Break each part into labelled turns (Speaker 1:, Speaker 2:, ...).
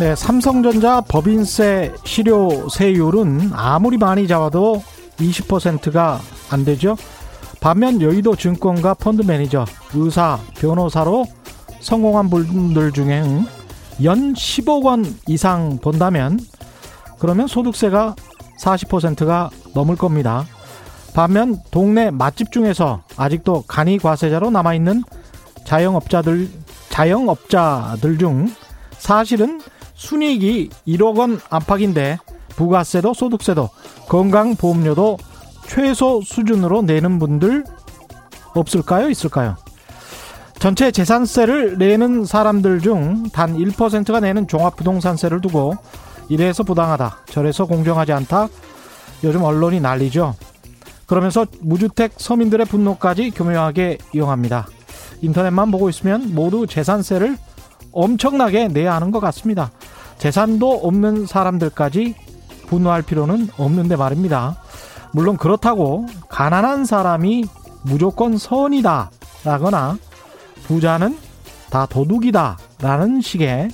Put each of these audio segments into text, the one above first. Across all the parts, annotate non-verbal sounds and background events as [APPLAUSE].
Speaker 1: 네, 삼성전자 법인세 실효 세율은 아무리 많이 잡아도 20%가 안 되죠. 반면 여의도 증권가 펀드 매니저, 의사, 변호사로 성공한 분들 중에 연 10억 원 이상 번다면 그러면 소득세가 40%가 넘을 겁니다. 반면 동네 맛집 중에서 아직도 간이 과세자로 남아있는 자영업자들 자영업자들 중 사실은 순이익이 1억 원 안팎인데 부가세도 소득세도 건강보험료도 최소 수준으로 내는 분들 없을까요? 있을까요? 전체 재산세를 내는 사람들 중 단 1%가 내는 종합부동산세를 두고 이래서 부당하다, 저래서 공정하지 않다. 요즘 언론이 난리죠. 그러면서 무주택 서민들의 분노까지 교묘하게 이용합니다. 인터넷만 보고 있으면 모두 재산세를 엄청나게 내야 하는 것 같습니다. 재산도 없는 사람들까지 분노할 필요는 없는데 말입니다. 물론 그렇다고 가난한 사람이 무조건 선이다 라거나 부자는 다 도둑이다 라는 식의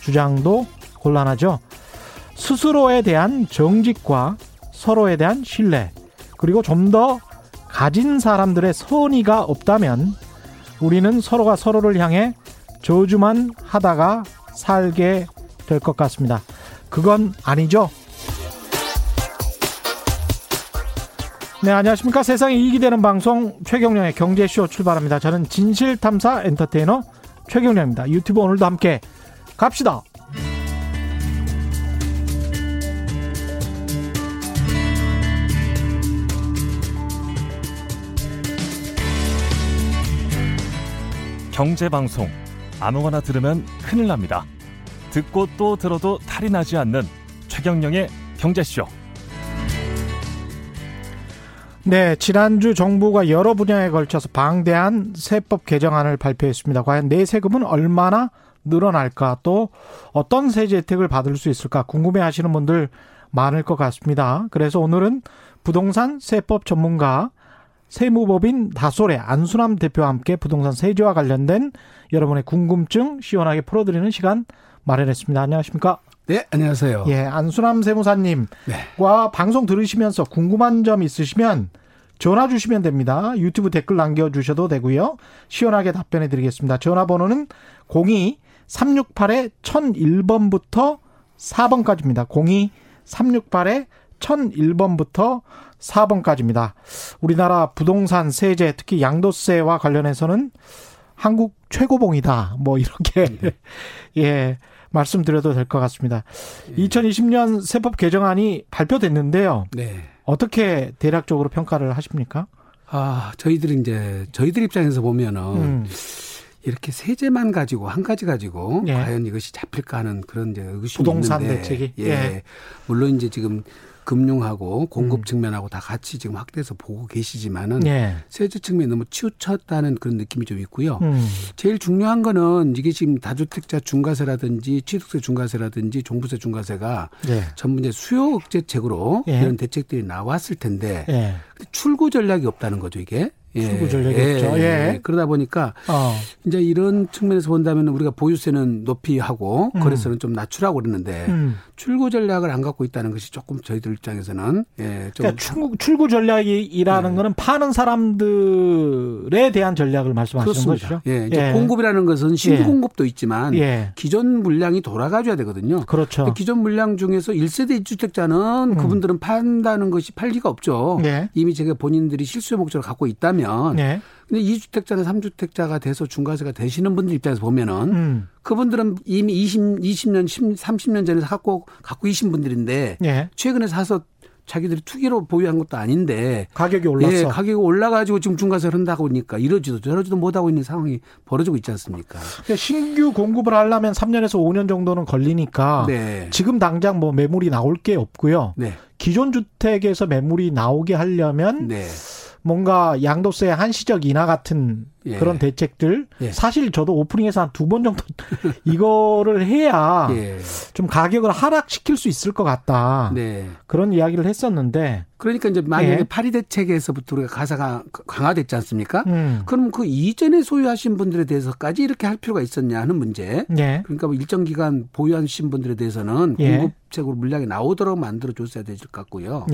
Speaker 1: 주장도 곤란하죠. 스스로에 대한 정직과 서로에 대한 신뢰 그리고 좀 더 가진 사람들의 선의가 없다면 우리는 서로가 서로를 향해 저주만 하다가 살게 될 것 같습니다. 그건 아니죠. 네, 안녕하십니까. 세상에 이익이 되는 방송 최경령의 경제쇼 출발합니다. 저는 진실탐사 엔터테이너 최경령입니다. 유튜브 오늘도 함께 갑시다.
Speaker 2: 경제 방송 아무거나 들으면 큰일 납니다. 듣고 또 들어도 탈이 나지 않는 최경령의 경제쇼.
Speaker 1: 네, 지난주 정부가 여러 분야에 걸쳐서 방대한 세법 개정안을 발표했습니다. 과연 내 세금은 얼마나 늘어날까 또 어떤 세제 혜택을 받을 수 있을까 궁금해 하시는 분들 많을 것 같습니다. 그래서 오늘은 부동산 세법 전문가 세무법인 다솔의 안수남 대표와 함께 부동산 세제와 관련된 여러분의 궁금증 시원하게 풀어드리는 시간 마련했습니다. 안녕하십니까?
Speaker 3: 네, 안녕하세요.
Speaker 1: 예, 안수남 세무사님과 네. 방송 들으시면서 궁금한 점 있으시면 전화 주시면 됩니다. 유튜브 댓글 남겨주셔도 되고요. 시원하게 답변해 드리겠습니다. 전화번호는 02-368-1001번부터 4번까지입니다. 02-368-1001번부터 4번까지입니다. 우리나라 부동산 세제 특히 양도세와 관련해서는 한국 최고봉이다. 뭐 이렇게 네. [LAUGHS] 예 말씀드려도 될 것 같습니다. 네. 2020년 세법 개정안이 발표됐는데요. 네. 어떻게 대략적으로 평가를 하십니까?
Speaker 3: 아 저희들이 이제 저희들 입장에서 보면은 음. 이렇게 세제만 가지고 한 가지 가지고 예. 과연 이것이 잡힐까 하는 그런 이제 의심이
Speaker 1: 부동산
Speaker 3: 있는데
Speaker 1: 대책이
Speaker 3: 예. 예. 물론 이제 지금 금융하고 공급 음. 측면하고 다 같이 지금 확대해서 보고 계시지만은 네. 세제 측면이 너무 치우쳤다는 그런 느낌이 좀 있고요. 음. 제일 중요한 거는 이게 지금 다주택자 중과세라든지 취득세 중과세라든지 종부세 중과세가 네. 전부 이제 수요 억제책으로 네. 이런 대책들이 나왔을 텐데 출구 전략이 없다는 거죠 이게.
Speaker 1: 예. 출구 전략이었죠. 예.
Speaker 3: 예. 그러다 보니까 어. 이제 이런 측면에서 본다면 우리가 보유세는 높이 하고 음. 거래세는 좀 낮추라고 그러는데 음. 출구 전략을 안 갖고 있다는 것이 조금 저희들 입장에서는 예,
Speaker 1: 좀 그러니까 출구, 출구 전략이라는 예. 거는 파는 사람들에 대한 전략을 말씀하시는 그렇습니다. 것이죠.
Speaker 3: 예. 이제 예. 공급이라는 것은 신규 예. 공급도 있지만 예. 기존 물량이 돌아가줘야 되거든요.
Speaker 1: 그렇죠.
Speaker 3: 기존 물량 중에서 1세대 1주택자는 음. 그분들은 판다는 것이 팔기가 없죠. 예. 이미 제가 본인들이 실수의 목적을 갖고 있다면 네. 근데 2주택자나 3주택자가 돼서 중과세가 되시는 분들 입장에서 보면은 음. 그분들은 이미 20, 20년, 10, 30년 전에 갖고 갖고 계신 분들인데 예. 최근에 사서 자기들이 투기로 보유한 것도 아닌데
Speaker 1: 가격이 올랐어. 예,
Speaker 3: 가격이 올라가지고 지금 중과세를 한다고 하니까 이러지도 저러지도 못하고 있는 상황이 벌어지고 있지 않습니까?
Speaker 1: 그러니까 신규 공급을 하려면 3년에서 5년 정도는 걸리니까 네. 지금 당장 뭐 매물이 나올 게 없고요. 네. 기존 주택에서 매물이 나오게 하려면 네. 뭔가 양도세 한시적 인하 같은 예. 그런 대책들 예. 사실 저도 오프닝에서 한 두 번 정도 [LAUGHS] 이거를 해야 예. 좀 가격을 하락시킬 수 있을 것 같다. 네. 그런 이야기를 했었는데
Speaker 3: 그러니까 이제 만약에 예. 파리 대책에서부터 우리가 가사가 강화됐지 않습니까? 음. 그럼 그 이전에 소유하신 분들에 대해서까지 이렇게 할 필요가 있었냐 하는 문제. 예. 그러니까 뭐 일정 기간 보유하신 분들에 대해서는 예. 공급책으로 물량이 나오도록 만들어 줬어야 될 것 같고요.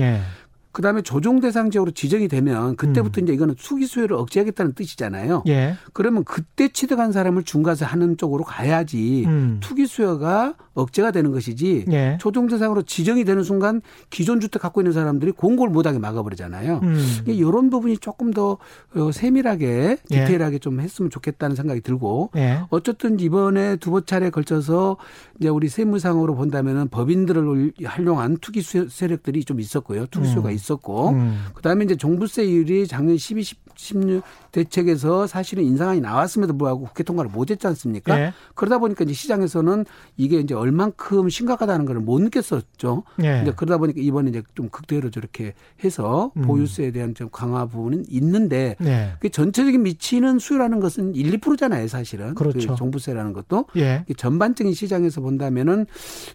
Speaker 3: 예. 그다음에 조정 대상 지역으로 지정이 되면 그때부터 음. 이제 이거는 투기 수요를 억제하겠다는 뜻이잖아요. 예. 그러면 그때 취득한 사람을 중과세 하는 쪽으로 가야지 음. 투기 수요가 억제가 되는 것이지 예. 조정 대상으로 지정이 되는 순간 기존 주택 갖고 있는 사람들이 공고를 못하게 막아버리잖아요. 음. 이런 부분이 조금 더 어, 세밀하게 예. 디테일하게 예. 좀 했으면 좋겠다는 생각이 들고 예. 어쨌든 이번에 두 차례 걸쳐서 이제 우리 세무상으로 본다면은 법인들을 활용한 투기 세력들이 좀 있었고요. 투기 수요가 있. 음. 있었고 음. 그다음에 이제 종부세율이 작년 12, 16 대책에서 사실은 인상안이 나왔음에도 불구하고 국회 통과를 못했지 않습니까? 예. 그러다 보니까 이제 시장에서는 이게 이제 얼만큼 심각하다는 걸 못 느꼈었죠. 예. 이제 그러다 보니까 이번에 이제 좀 극대로 저렇게 해서 음. 보유세에 대한 좀 강화 부분은 있는데 예. 그 전체적인 미치는 수요라는 것은 1, 2%잖아요, 사실은.
Speaker 1: 그렇죠.
Speaker 3: 그 종부세라는 것도 예. 전반적인 시장에서 본다면은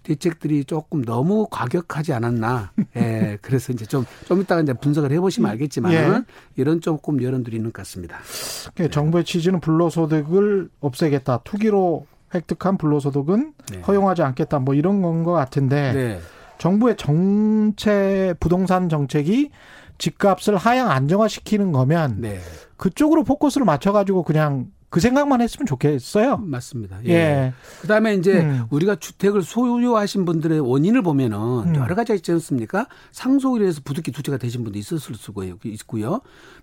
Speaker 3: 대책들이 조금 너무 과격하지 않았나. 예. [LAUGHS] 그래서 이제 좀좀 이따가 이제 분석을 해보시면 음. 알겠지만 예. 이런 조금 여론들이 있는 것 같습니다.
Speaker 1: 네. 정부의 취지는 불로소득을 없애겠다. 투기로 획득한 불로소득은 네. 허용하지 않겠다. 뭐 이런 건 것 같은데 네. 정부의 정책 부동산 정책이 집값을 하향 안정화시키는 거면 네. 그쪽으로 포커스를 맞춰가지고 그냥 그 생각만 했으면 좋겠어요.
Speaker 3: 맞습니다. 예. 예. 그다음에 이제 음. 우리가 주택을 소유하신 분들의 원인을 보면은 음. 여러 가지가 있지 않습니까? 상속이라서 부득이 두채가 되신 분도 있었을 수가 있고요.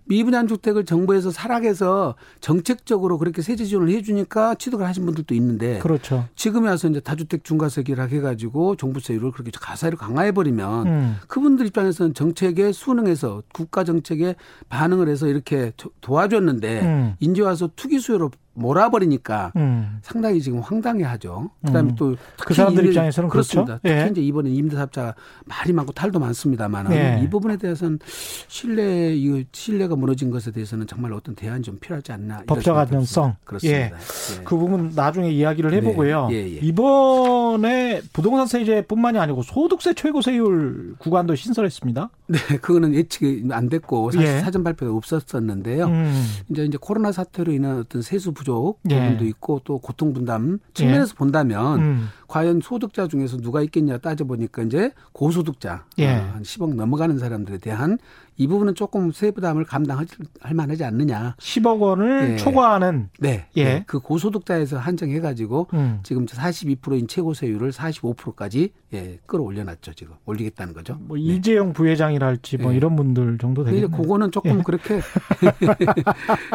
Speaker 3: 미분양 주택을 정부에서 사락해서 정책적으로 그렇게 세제 지원을 해주니까 취득을 하신 분들도 있는데
Speaker 1: 그렇죠.
Speaker 3: 지금에 와서 이제 다주택 중과세기를 해가지고 종부세율을 그렇게 가사를 강화해 버리면 음. 그분들 입장에서는 정책에 순응해서 국가 정책에 반응을 해서 이렇게 도와줬는데 음. 인제 와서 투기 수요로 몰아버리니까 음. 상당히 지금 황당해하죠. 그다음에 음. 또그
Speaker 1: 사람들 입장에서는
Speaker 3: 그렇죠.
Speaker 1: 그렇습니다.
Speaker 3: 특히 예. 이제 이번에 임대사업자가 말이 많고 탈도 많습니다만 예. 이 부분에 대해서는 신뢰 이 신뢰가 무너진 것에 대해서는 정말 어떤 대안이 좀 필요하지 않나.
Speaker 1: 법적 안전성
Speaker 3: 그렇습니다. 예.
Speaker 1: 예. 그 부분 나중에 이야기를 해보고요. 네. 예, 예. 이번에 부동산 세제뿐만이 아니고 소득세 최고 세율 구간도 신설했습니다.
Speaker 3: 네, 그거는 예측이 안 됐고 사실 예. 사전 발표가 없었었는데요. 음. 이제 이제 코로나 사태로 인한 어떤 세수 부족 부족 예. 부분도 예. 있고 또 고통 분담 측면에서 예. 본다면 음. 과연 소득자 중에서 누가 있겠냐 따져보니까 이제 고소득자 예. 어, 한 10억 넘어가는 사람들에 대한 이 부분은 조금 세 부담을 감당할 만하지 않느냐.
Speaker 1: 10억 원을 예. 초과하는
Speaker 3: 네. 예. 네. 그 고소득자에서 한정해 가지고 음. 지금 42%인 최고세율을 45%까지 예, 끌어올려 놨죠, 지금. 올리겠다는 거죠.
Speaker 1: 뭐 네. 이재용 부회장이랄지 뭐 예. 이런 분들 정도 되겠네요.
Speaker 3: 그거는 조금 예. 그렇게 [LAUGHS]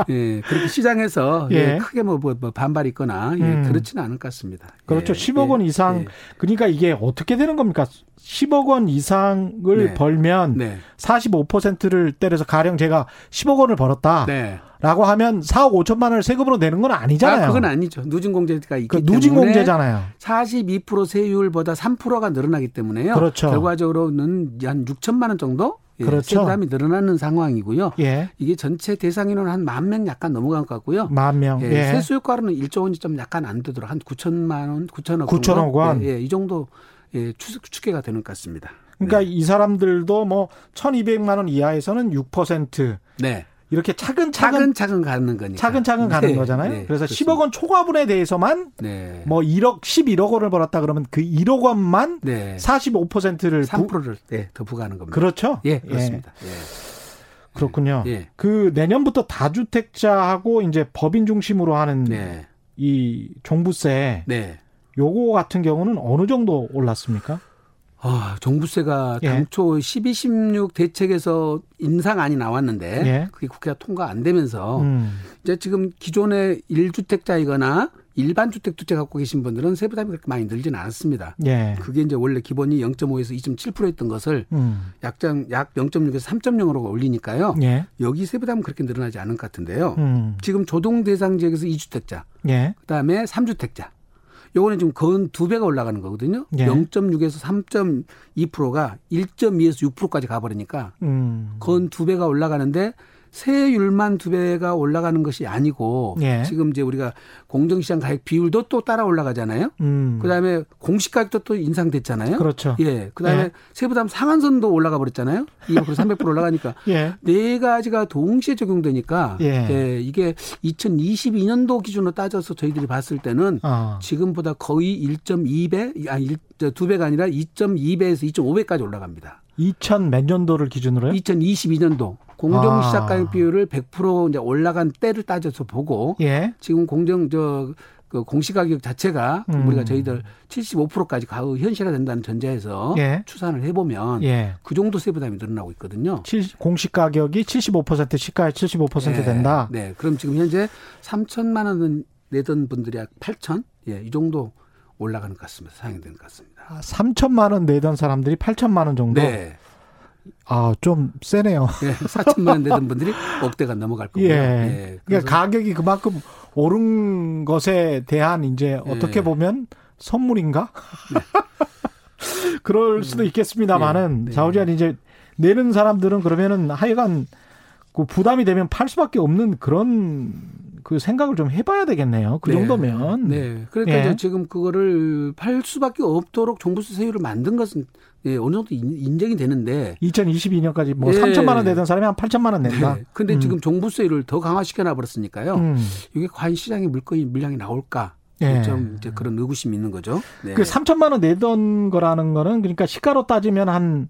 Speaker 3: 예, 그렇게 시장에서 크게 뭐, 뭐, 뭐 반발이 있거나 음. 그렇지는 않을 것 같습니다.
Speaker 1: 그렇죠. 10억 원 이상 그러니까 이게 어떻게 되는 겁니까? 10억 원 이상을 네. 벌면 45% 10%를 때려서 가령 제가 10억 원을 벌었다. 네. 라고 하면 4억 5천만 원을 세금으로 내는 건 아니잖아요.
Speaker 3: 아, 그건 아니죠. 누진 공제가 있기 그러니까
Speaker 1: 누진공제잖아요.
Speaker 3: 42% 세율보다 3%가 늘어나기 때문에요.
Speaker 1: 그렇죠.
Speaker 3: 결과적으로는 한 6천만 원 정도 예, 그렇죠. 세금이 늘어나는 상황이고요. 예. 이게 전체 대상 인원 한 만 명 약간 넘어간 것 같고요.
Speaker 1: 만 명.
Speaker 3: 예, 예. 세수 효과로는 1조 원이 좀 약간 안 되도록 한 9천만 원, 9천억
Speaker 1: 9천억 원.
Speaker 3: 원. 예, 이 정도 예, 추, 추계가 되는 것 같습니다.
Speaker 1: 그러니까 네. 이 사람들도 뭐 1,200만 원 이하에서는 6%. 네. 이렇게 차근차근
Speaker 3: 차근차근 가는 거니까.
Speaker 1: 차근차근 가는 네. 거잖아요. 네. 그래서 그렇습니다. 10억 원 초과분에 대해서만 네. 뭐 1억 11억 원을 벌었다 그러면 그 1억 원만 네. 45%를
Speaker 3: 3%를 네, 더 부과하는 겁니다.
Speaker 1: 그렇죠?
Speaker 3: 예, 그렇습니다. 예. 예.
Speaker 1: 그렇군요. 예. 그 내년부터 다주택자하고 이제 법인 중심으로 하는 네. 이 종부세 네. 요거 같은 경우는 어느 정도 올랐습니까?
Speaker 3: 아, 종부세가 예. 당초 12, 16 대책에서 인상안이 나왔는데 예. 그게 국회가 통과 안 되면서 음. 이제 지금 기존의 1주택자이거나 일반 주택 두채 갖고 계신 분들은 세부 담이 그렇게 많이 늘지는 않았습니다. 예. 그게 이제 원래 기본이 0.5에서 2.7%였던 것을 음. 약장 약 0.6에서 3.0으로 올리니까요. 예. 여기 세부 담은 그렇게 늘어나지 않은 것 같은데요. 음. 지금 조동 대상 지역에서 2주택자, 예. 그다음에 3주택자 요거는 지금 건 두 배가 올라가는 거거든요. 예. 0.6에서 3.2%가 1.2에서 6%까지 가버리니까 음. 건두 배가 올라가는데 세율만 두 배가 올라가는 것이 아니고 예. 지금 이제 우리가 공정시장 가격 비율도 또 따라 올라가잖아요. 음. 그다음에 공시 가격도 또 인상됐잖아요.
Speaker 1: 그렇죠.
Speaker 3: 예. 그다음에 예. 세부담 상한선도 올라가 버렸잖아요. 200% 300% 올라가니까 [LAUGHS] 예. 네 가지가 동시에 적용되니까 예. 예. 이게 2022년도 기준으로 따져서 저희들이 봤을 때는 어. 지금보다 거의 1.2배 아니 2배가 아니라 2.2배에서 2.5배까지 올라갑니다.
Speaker 1: 2000 몇 년도를 기준으로요?
Speaker 3: 2022년도 공정 시작 가격 아. 비율을 100% 이제 올라간 때를 따져서 보고 예. 지금 공정 저그 공시 가격 자체가 음. 우리가 저희들 75%까지 가우 현실화 된다는 전제에서 예. 추산을 해보면 예. 그 정도 세부 담이 늘어나고 있거든요.
Speaker 1: 공시 가격이 75% 시가의 75% 네. 된다.
Speaker 3: 네. 그럼 지금 현재 3천만 원 내던 분들이 약 8천, 예, 이 정도 올라가는 것 같습니다. 상향되는 것 같습니다.
Speaker 1: 아, 3천만 원 내던 사람들이 8천만 원 정도.
Speaker 3: 네.
Speaker 1: 아, 좀 세네요.
Speaker 3: 네, 4천만 원 내던 분들이 억대가 넘어갈 거고요. 예.
Speaker 1: 예. 그러니까 가격이 그만큼 오른 것에 대한 이제 어떻게 예. 보면 선물인가? 네. [LAUGHS] 그럴 수도 있겠습니다만은 네. 자우지안 이제 내는 사람들은 그러면은 하여간 그 부담이 되면 팔 수밖에 없는 그런 그 생각을 좀 해봐야 되겠네요. 그 네. 정도면.
Speaker 3: 네. 그러니까 예. 지금 그거를 팔 수밖에 없도록 종부세 세율을 만든 것은 예, 어느 정도 인정이 되는데
Speaker 1: 2022년까지 뭐 예. 3천만 원 내던 사람이 한 8천만 원 낸다. 네.
Speaker 3: 근데 음. 지금 종부세율을 더 강화시켜 놔 버렸으니까요. 음. 이게 과연 시장에 물건이 물량이 나올까? 예. 좀 이제 그런 의구심이 있는 거죠.
Speaker 1: 네. 그 3천만 원 내던 거라는 거는 그러니까 시가로 따지면 한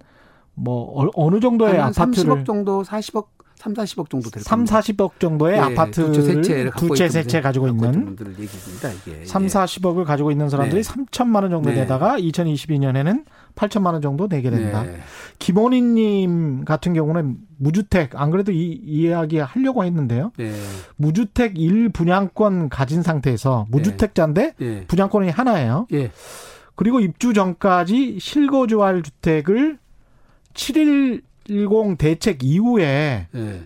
Speaker 1: 뭐 어느 정도의 아파트를
Speaker 3: 30억 정도 40억 3, 40억 정도 될
Speaker 1: 3, 40억 정도의 네, 아파트를 두 채, 세 채 가지고 있는
Speaker 3: 분들을 얘기입니다. 이게.
Speaker 1: 3, 40억을 가지고 있는 사람들이 네. 3천만 원 정도 네. 내다가 2022년에는 8천만 원 정도 내게 된다. 네. 김원희 님 같은 경우는 무주택 안 그래도 이, 이 이야기 하려고 했는데요. 네. 무주택 1 분양권 가진 상태에서 무주택자인데 네. 분양권이 하나예요. 예. 그리고 입주 전까지 실거주할 주택을 7일 10 대책 이후에 예.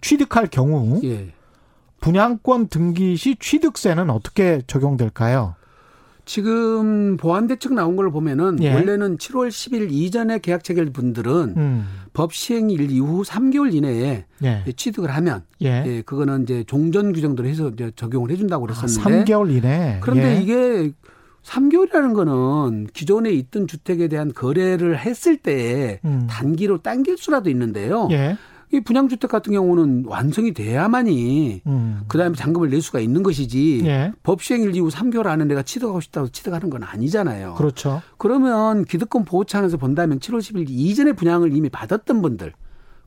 Speaker 1: 취득할 경우 예. 분양권 등기 시 취득세는 어떻게 적용될까요?
Speaker 3: 지금 보안 대책 나온 걸 보면은 예. 원래는 7월 10일 이전에 계약 체결 분들은 음. 법 시행일 이후 3개월 이내에 예. 취득을 하면 예. 예. 그거는 이제 종전 규정대로 해서 이제 적용을 해준다고 그랬었는데
Speaker 1: 아, 3개월 이내.
Speaker 3: 그런데 예. 이게 3개월이라는 거는 기존에 있던 주택에 대한 거래를 했을 때 음. 단기로 당길 수라도 있는데요. 예. 이 분양주택 같은 경우는 완성이 돼야만이 음. 그다음에 잔금을 낼 수가 있는 것이지 예. 법 시행일 이후 3개월 안에 내가 취득하고 싶다고 취득하는 건 아니잖아요.
Speaker 1: 그렇죠.
Speaker 3: 그러면 기득권 보호 차원에서 본다면 7월 10일 이전에 분양을 이미 받았던 분들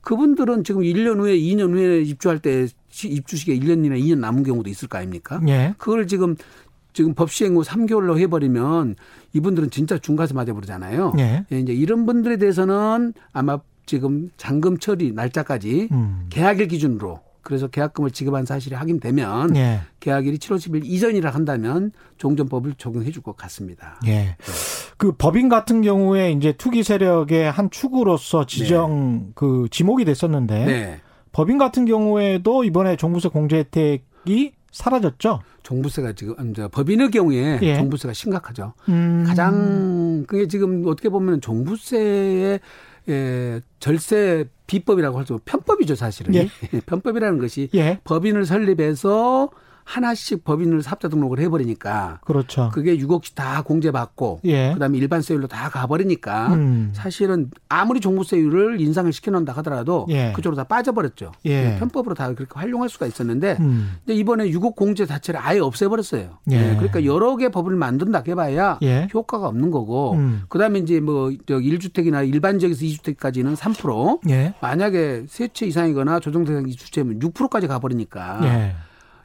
Speaker 3: 그분들은 지금 1년 후에 2년 후에 입주할 때 입주 시기에 1년이나 2년 남은 경우도 있을 거 아닙니까? 예. 그걸 지금 지금 법 시행 후 3개월로 해버리면 이분들은 진짜 중과세 맞아버리잖아요. 예. 예. 이제 이런 분들에 대해서는 아마 지금 잔금 처리 날짜까지 음. 계약일 기준으로 그래서 계약금을 지급한 사실이 확인되면 예. 계약일이 7월 10일 이전이라 한다면 종전법을 적용해 줄 것 같습니다.
Speaker 1: 예. 네. 그 법인 같은 경우에 이제 투기 세력의 한 축으로서 지정 네. 그 지목이 됐었는데 네. 법인 같은 경우에도 이번에 종부세 공제 혜택이 사라졌죠.
Speaker 3: 종부세가 지금 법인의 경우에 예. 종부세가 심각하죠. 음. 가장 그게 지금 어떻게 보면 종부세의 예, 절세 비법이라고 할수 편법이죠 사실은 예. [LAUGHS] 편법이라는 것이 예. 법인을 설립해서 하나씩 법인을 사업자 등록을 해버리니까
Speaker 1: 그렇죠.
Speaker 3: 그게 6억씩 다 공제받고 예. 그다음에 일반 세율로 다 가버리니까 음. 사실은 아무리 종부세율을 인상을 시켜놓는다 하더라도 예. 그쪽으로 다 빠져버렸죠. 예. 편법으로 다 그렇게 활용할 수가 있었는데 음. 근데 이번에 6억 공제 자체를 아예 없애버렸어요. 예. 예. 그러니까 여러 개 법을 만든다 해봐야 예. 효과가 없는 거고 음. 그다음에 이제 뭐저 1주택이나 일반 지역에서 2주택까지는 3% 만약에 세채 이상이거나 조정 대상 이주택이면 6%까지 가버리니까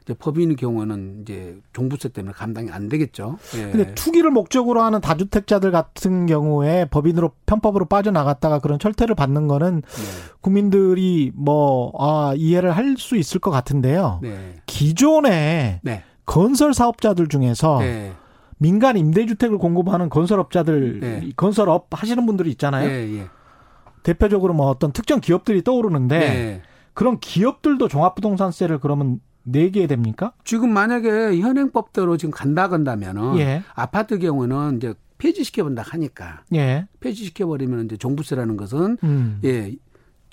Speaker 3: 이제 법인의 경우는 이제 종부세 때문에 감당이 안 되겠죠.
Speaker 1: 예. 근데 투기를 목적으로 하는 다주택자들 같은 경우에 법인으로 편법으로 빠져나갔다가 그런 철퇴를 받는 거는 네. 국민들이 뭐 아, 이해를 할 수 있을 것 같은데요. 네. 기존에 네. 건설 사업자들 중에서 네. 민간 임대주택을 공급하는 건설업자들 네. 건설업 하시는 분들이 있잖아요. 예, 예. 대표적으로 뭐 어떤 특정 기업들이 떠오르는데 네. 그런 기업들도 종합부동산세를 그러면 내게 됩니까?
Speaker 3: 지금 만약에 현행법대로 지금 간다 건다면은 예. 아파트 경우는 이제 폐지시켜 본다 하니까 예. 폐지시켜 버리면 이제 종부세라는 것은 음. 예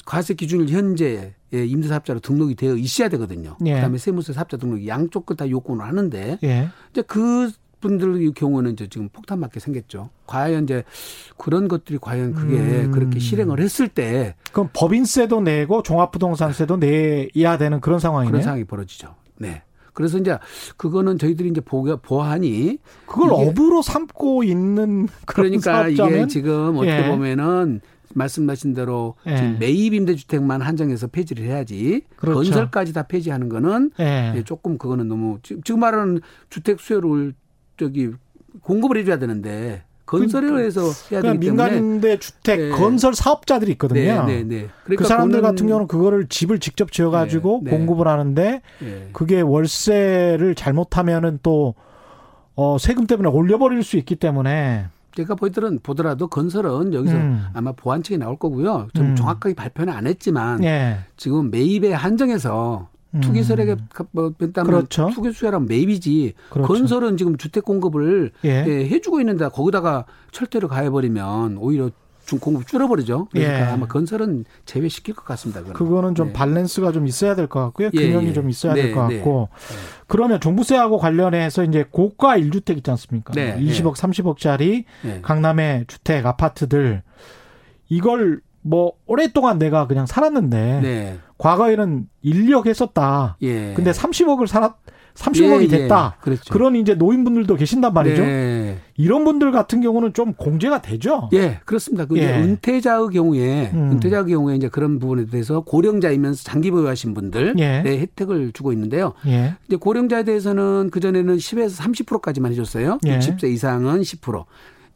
Speaker 3: 과세 기준일 현재 예, 임대사업자로 등록이 되어 있어야 되거든요. 예. 그다음에 세무서 사업자 등록이 양쪽 끝 다 요건을 하는데 예. 이제 그 분들의 경우는 이제 지금 폭탄 맞게 생겼죠. 과연 이제 그런 것들이 과연 그게 음. 그렇게 실행을 했을 때
Speaker 1: 그럼 법인세도 내고 종합부동산세도 내야 되는 그런 상황이네요.
Speaker 3: 그런 상황이 벌어지죠. 네. 그래서 이제 그거는 저희들이 이제 보, 보안이
Speaker 1: 그걸 업으로 삼고 있는
Speaker 3: 그러니까 사업자면? 이게 지금 어떻게 예. 보면은 말씀하신 대로 예. 지금 매입 임대주택만 한정해서 폐지를 해야지 그렇죠. 건설까지 다 폐지하는 거는 예. 조금 그거는 너무 지금 말하는 주택 수요를 저기 공급을 해줘야 되는데 건설에 의해서 해야 되기
Speaker 1: 때문에 민간임대 주택 네. 건설 사업자들이 있거든요. 네, 네, 네. 그러니까 그 사람들 같은 경우는 그거를 집을 직접 지어가지고 네, 네. 공급을 하는데 네. 그게 월세를 잘못하면은 또 어, 세금 때문에 올려버릴 수 있기 때문에
Speaker 3: 제가 보이들은 보더라도 건설은 여기서 음. 아마 보안책이 나올 거고요. 좀 음. 정확하게 발표는 안 했지만 예. 지금 매입에 한정해서 투기 세력에 뭐 뺐다면 그렇죠. 투기 수혜란 매입이지 그렇죠. 건설은 지금 주택 공급을 예. 예, 해주고 있는데 거기다가 철퇴를 가해버리면 오히려 중 공급 줄어버리죠. 그러니까 예. 아마 건설은 제외시킬 것 같습니다.
Speaker 1: 그거는, 그거는 좀 네. 밸런스가 좀 있어야 될 것 같고요. 예, 균형이 예. 좀 있어야 네, 될것 같고. 네. 그러면 종부세하고 관련해서 이제 고가 1주택 있지 않습니까? 네, 20억, 30억짜리 강남의 주택 아파트들 이걸 뭐 오랫동안 내가 그냥 살았는데 네. 과거에는 1억 했었다. 예. 근데 30억을 살았 30억이 예, 됐다. 예. 그렇죠. 그런 이제 노인분들도 계신단 말이죠. 네. 이런 분들 같은 경우는 좀 공제가 되죠.
Speaker 3: 예, 그렇습니다. 그 예. 은퇴자의 경우에 음. 은퇴자의 경우에 이제 그런 부분에 대해서 고령자이면서 장기 보유하신 분들 예. 네, 혜택을 주고 있는데요. 예. 이제 고령자에 대해서는 그 전에는 10에서 30%까지만 해줬어요. 60세 예. 이상은 10%.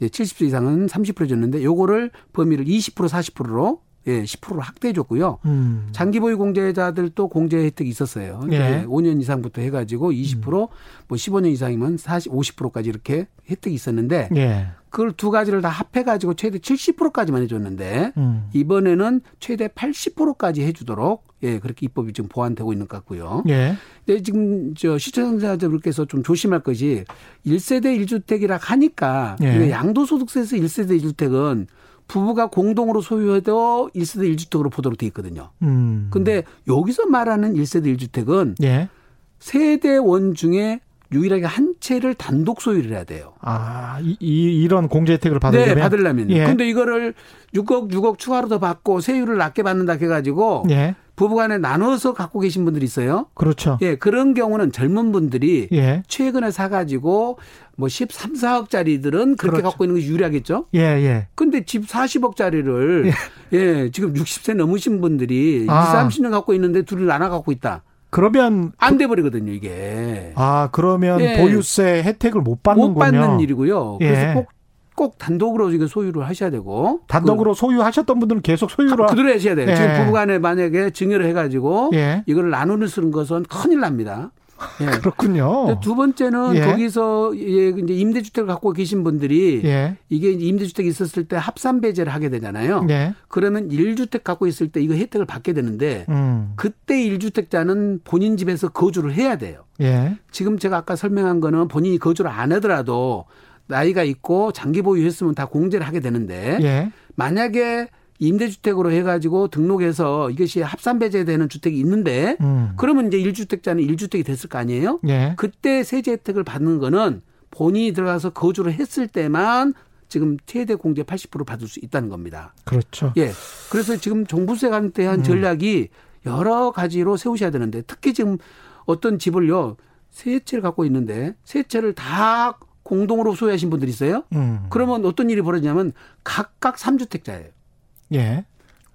Speaker 3: 70세 이상은 30% 줬는데 요거를 범위를 20% 40%로 예, 10%로 확대해 줬고요. 음. 장기 보유 공제자들도 공제 혜택이 있었어요. 예. 5년 이상부터 해 가지고 20%, 음. 뭐 15년 이상이면 40, 50%까지 이렇게 혜택이 있었는데 예. 그걸 두 가지를 다 합해 가지고 최대 70%까지만 해 줬는데 음. 이번에는 최대 80%까지 해 주도록 예, 그렇게 입법이 지금 보완되고 있는 것 같고요. 예. 근데 지금 저 시청자들께서 좀 조심할 것이 1세대 1주택이라 하니까 예. 양도소득세에서 1세대 1주택은 부부가 공동으로 소유해도 1세대 1주택으로 보도록 돼 있거든요. 음. 근데 여기서 말하는 1세대 1주택은 예. 세대원 중에 유일하게 한 채를 단독 소유를 해야 돼요.
Speaker 1: 아, 이, 이 런 공제 혜택을 받으려면?
Speaker 3: 네, 받으려면. 예. 근데 이거를 6억, 6억 추가로 더 받고 세율을 낮게 받는다 해 가지고 예. 부부간에 나눠서 갖고 계신 분들이 있어요.
Speaker 1: 그렇죠.
Speaker 3: 예, 그런 경우는 젊은 분들이 예. 최근에 사가지고 뭐 13, 4억짜리들은 그렇게 그렇죠. 갖고 있는 게 유리하겠죠. 예, 예. 근데 집 40억짜리를 예. 예, 지금 60세 넘으신 분들이 아. 20, 30년 갖고 있는데 둘이 나눠 갖고 있다.
Speaker 1: 그러면
Speaker 3: 안 돼 버리거든요, 이게.
Speaker 1: 아, 그러면 예. 보유세 혜택을 못 받는군요. 못
Speaker 3: 받는 일이고요. 그래서 예. 꼭 꼭 단독으로 이거 소유를 하셔야 되고
Speaker 1: 단독으로 그, 소유하셨던 분들은 계속 소유를
Speaker 3: 그대로 하셔야 돼요. 예. 지금 부부간에 만약에 증여를 해가지고 예. 이거를 나누는 쓰는 것은 큰일 납니다.
Speaker 1: 예. [LAUGHS] 그렇군요.
Speaker 3: 두 번째는 예. 거기서 예, 이제 임대주택을 갖고 계신 분들이 예. 이게 임대주택이 있었을 때 합산 배제를 하게 되잖아요. 예. 그러면 1주택 갖고 있을 때 이거 혜택을 받게 되는데 음. 그때 1주택자는 본인 집에서 거주를 해야 돼요. 예. 지금 제가 아까 설명한 거는 본인이 거주를 안 하더라도 나이가 있고 장기 보유했으면 다 공제를 하게 되는데 예. 만약에 임대주택으로 해가지고 등록해서 이것이 합산 배제되는 주택이 있는데 음. 그러면 이제 1주택자는 1주택이 됐을 거 아니에요? 예. 그때 세제 혜택을 받는 거는 본인이 들어가서 거주를 했을 때만 지금 최대 공제 80% 받을 수 있다는 겁니다.
Speaker 1: 그렇죠.
Speaker 3: 예. 그래서 지금 종부세 관대한 음. 전략이 여러 가지로 세우셔야 되는데 특히 지금 어떤 집을요 세 채를 갖고 있는데 세 채를 다 공동으로 소유하신 분들이 있어요. 음. 그러면 어떤 일이 벌어지냐면 각각 3주택자예요. 예.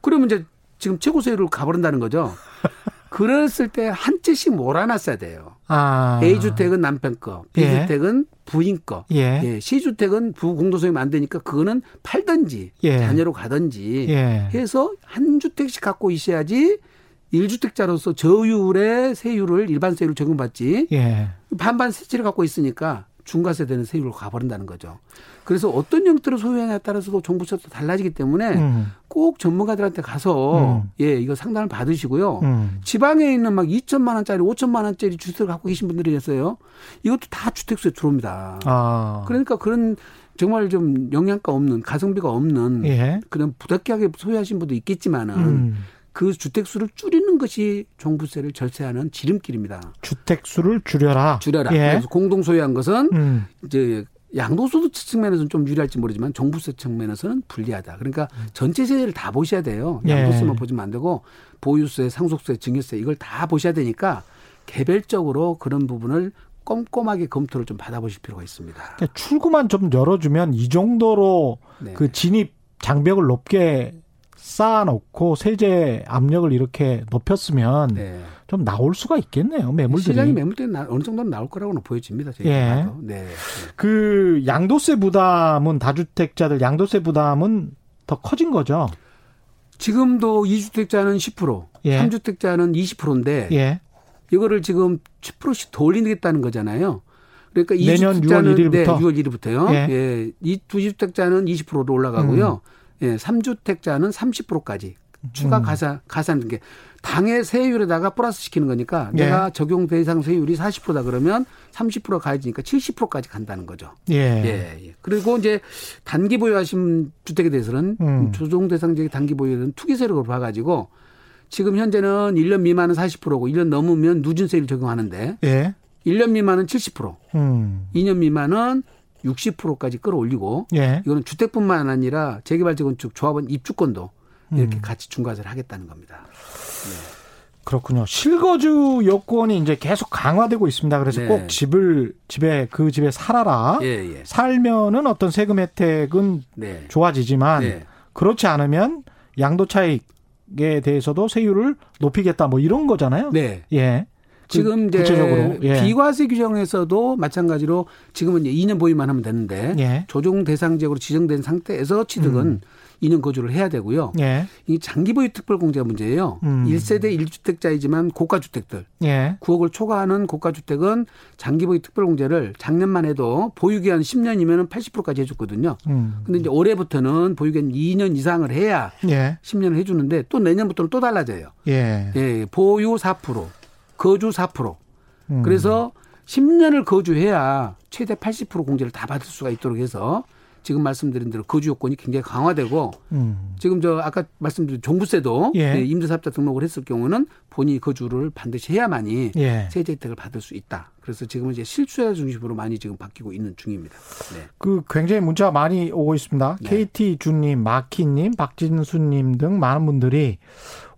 Speaker 3: 그러면 이제 지금 최고 소유를 가버린다는 거죠. [LAUGHS] 그랬을 때 한 채씩 몰아놨어야 돼요. 아. A주택은 남편 거, B주택은 예. 부인 거, 예. 예. C주택은 부 공동소유면 안 되니까 그거는 팔든지 예. 자녀로 가든지 예. 해서 한 주택씩 갖고 있어야지 1주택자로서 저율의 세율을 일반 세율을 적용받지 예. 반반 세채를 갖고 있으니까 중과세 되는 세율로 가버린다는 거죠. 그래서 어떤 형태로 소유하냐에 따라서도 종부세도 달라지기 때문에 음. 꼭 전문가들한테 가서 음. 예 이거 상담을 받으시고요. 음. 지방에 있는 막 2천만 원짜리, 5천만 원짜리 주택을 갖고 계신 분들이 있어요. 이것도 다 주택수에 들어옵니다. 아. 그러니까 그런 정말 좀 영양가 없는 가성비가 없는 예. 그런 부득이하게 소유하신 분도 있겠지만은. 음. 그 주택 수를 줄이는 것이 종부세를 절세하는 지름길입니다.
Speaker 1: 주택 수를 줄여라.
Speaker 3: 줄여라. 예. 그래서 공동 소유한 것은 음. 이제 양도소득 측면에서는 좀 유리할지 모르지만 종부세 측면에서는 불리하다. 그러니까 전체 세제를 다 보셔야 돼요. 예. 양도세만 예. 보지만 안 되고 보유세, 상속세, 증여세 이걸 다 보셔야 되니까 개별적으로 그런 부분을 꼼꼼하게 검토를 좀 받아보실 필요가 있습니다.
Speaker 1: 그러니까 출구만 좀 열어주면 이 정도로 네. 그 진입 장벽을 높게 쌓아놓고 세제 압력을 이렇게 높였으면 네. 좀 나올 수가 있겠네요 매물들이.
Speaker 3: 시장이 매물들이 어느 정도는 나올 거라고는 보여집니다. 예. 네.
Speaker 1: 그 양도세 부담은 다주택자들 양도세 부담은 더 커진 거죠.
Speaker 3: 지금도 2주택자는 10%, 예. 3주택자는 20%인데 예. 이거를 지금 10%씩 더 올리겠다는 거잖아요. 그러니까
Speaker 1: 내년 6월 1일부터 네,
Speaker 3: 6월 1일부터요. 예. 예. 이 두주택자는 20%로 올라가고요. 음. 예, 3주택자는 30%까지 추가 음. 가산 가산 게 당의 세율에다가 플러스 시키는 거니까 예. 내가 적용 대상 세율이 40%다 그러면 30% 가해지니까 70%까지 간다는 거죠. 예. 예. 예. 그리고 이제 단기 보유하신 주택에 대해서는 음. 조정 대상 지역 단기 보유는 투기세로 봐 가지고 지금 현재는 1년 미만은 40%고 1년 넘으면 누진 세율 적용하는데 예. 1년 미만은 70%, 음. 2년 미만은 60%까지 끌어올리고 예. 이거는 주택뿐만 아니라 재개발 재건축 조합원 입주권도 이렇게 음. 같이 중과세를 하겠다는 겁니다. 네.
Speaker 1: 그렇군요. 실거주 요건이 이제 계속 강화되고 있습니다. 그래서 네. 꼭 집을 집에 그 집에 살아라. 예, 예. 살면은 어떤 세금 혜택은 네. 좋아지지만 네. 그렇지 않으면 양도 차익에 대해서도 세율을 높이겠다 뭐 이런 거잖아요.
Speaker 3: 네.
Speaker 1: 예.
Speaker 3: 그 지금 이제 구체적으로. 예. 비과세 규정에서도 마찬가지로 지금은 이제 2년 보유만 하면 되는데 예. 조정 대상 지역으로 지정된 상태에서 취득은 음. 2년 거주를 해야 되고요. 예. 이 장기 보유 특별 공제가 문제예요. 음. 1세대 1주택자이지만 고가 주택들. 예. 9억을 초과하는 고가 주택은 장기 보유 특별 공제를 작년만 해도 보유 기한 10년이면 80%까지 해 줬거든요. 음. 근데 이제 올해부터는 보유 기한 2년 이상을 해야 예. 10년을 해 주는데 또 내년부터는 또 달라져요. 예. 예. 보유 4%, 거주 4%. 음. 그래서 10년을 거주해야 최대 80% 공제를 다 받을 수가 있도록 해서 지금 말씀드린 대로 거주 요건이 굉장히 강화되고 음. 지금 저 아까 말씀드린 종부세도 예. 네, 임대사업자 등록을 했을 경우는 본인이 거주를 반드시 해야만이 예. 세제 혜택을 받을 수 있다. 그래서 지금은 이제 실수요 중심으로 많이 지금 바뀌고 있는 중입니다. 네.
Speaker 1: 그 굉장히 문자가 많이 오고 있습니다. 네. KT 주님, 마키님, 박진수님 등 많은 분들이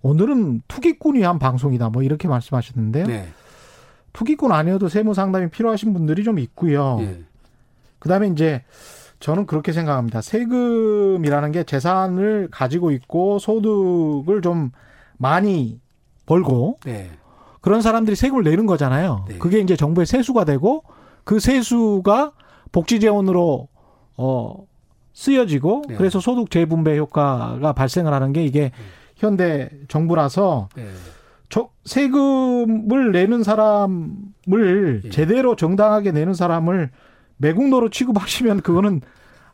Speaker 1: 오늘은 투기꾼 위한 방송이다. 뭐 이렇게 말씀하셨는데요. 네. 투기꾼 아니어도 세무 상담이 필요하신 분들이 좀 있고요. 네. 그다음에 이제 저는 그렇게 생각합니다. 세금이라는 게 재산을 가지고 있고 소득을 좀 많이 벌고 네. 그런 사람들이 세금을 내는 거잖아요. 네. 그게 이제 정부의 세수가 되고 그 세수가 복지 재원으로 어 쓰여지고 네. 그래서 소득 재분배 효과가 발생을 하는 게 이게 네. 현대 정부라서 네. 저 세금을 내는 사람을 예. 제대로 정당하게 내는 사람을 매국노로 취급하시면 그거는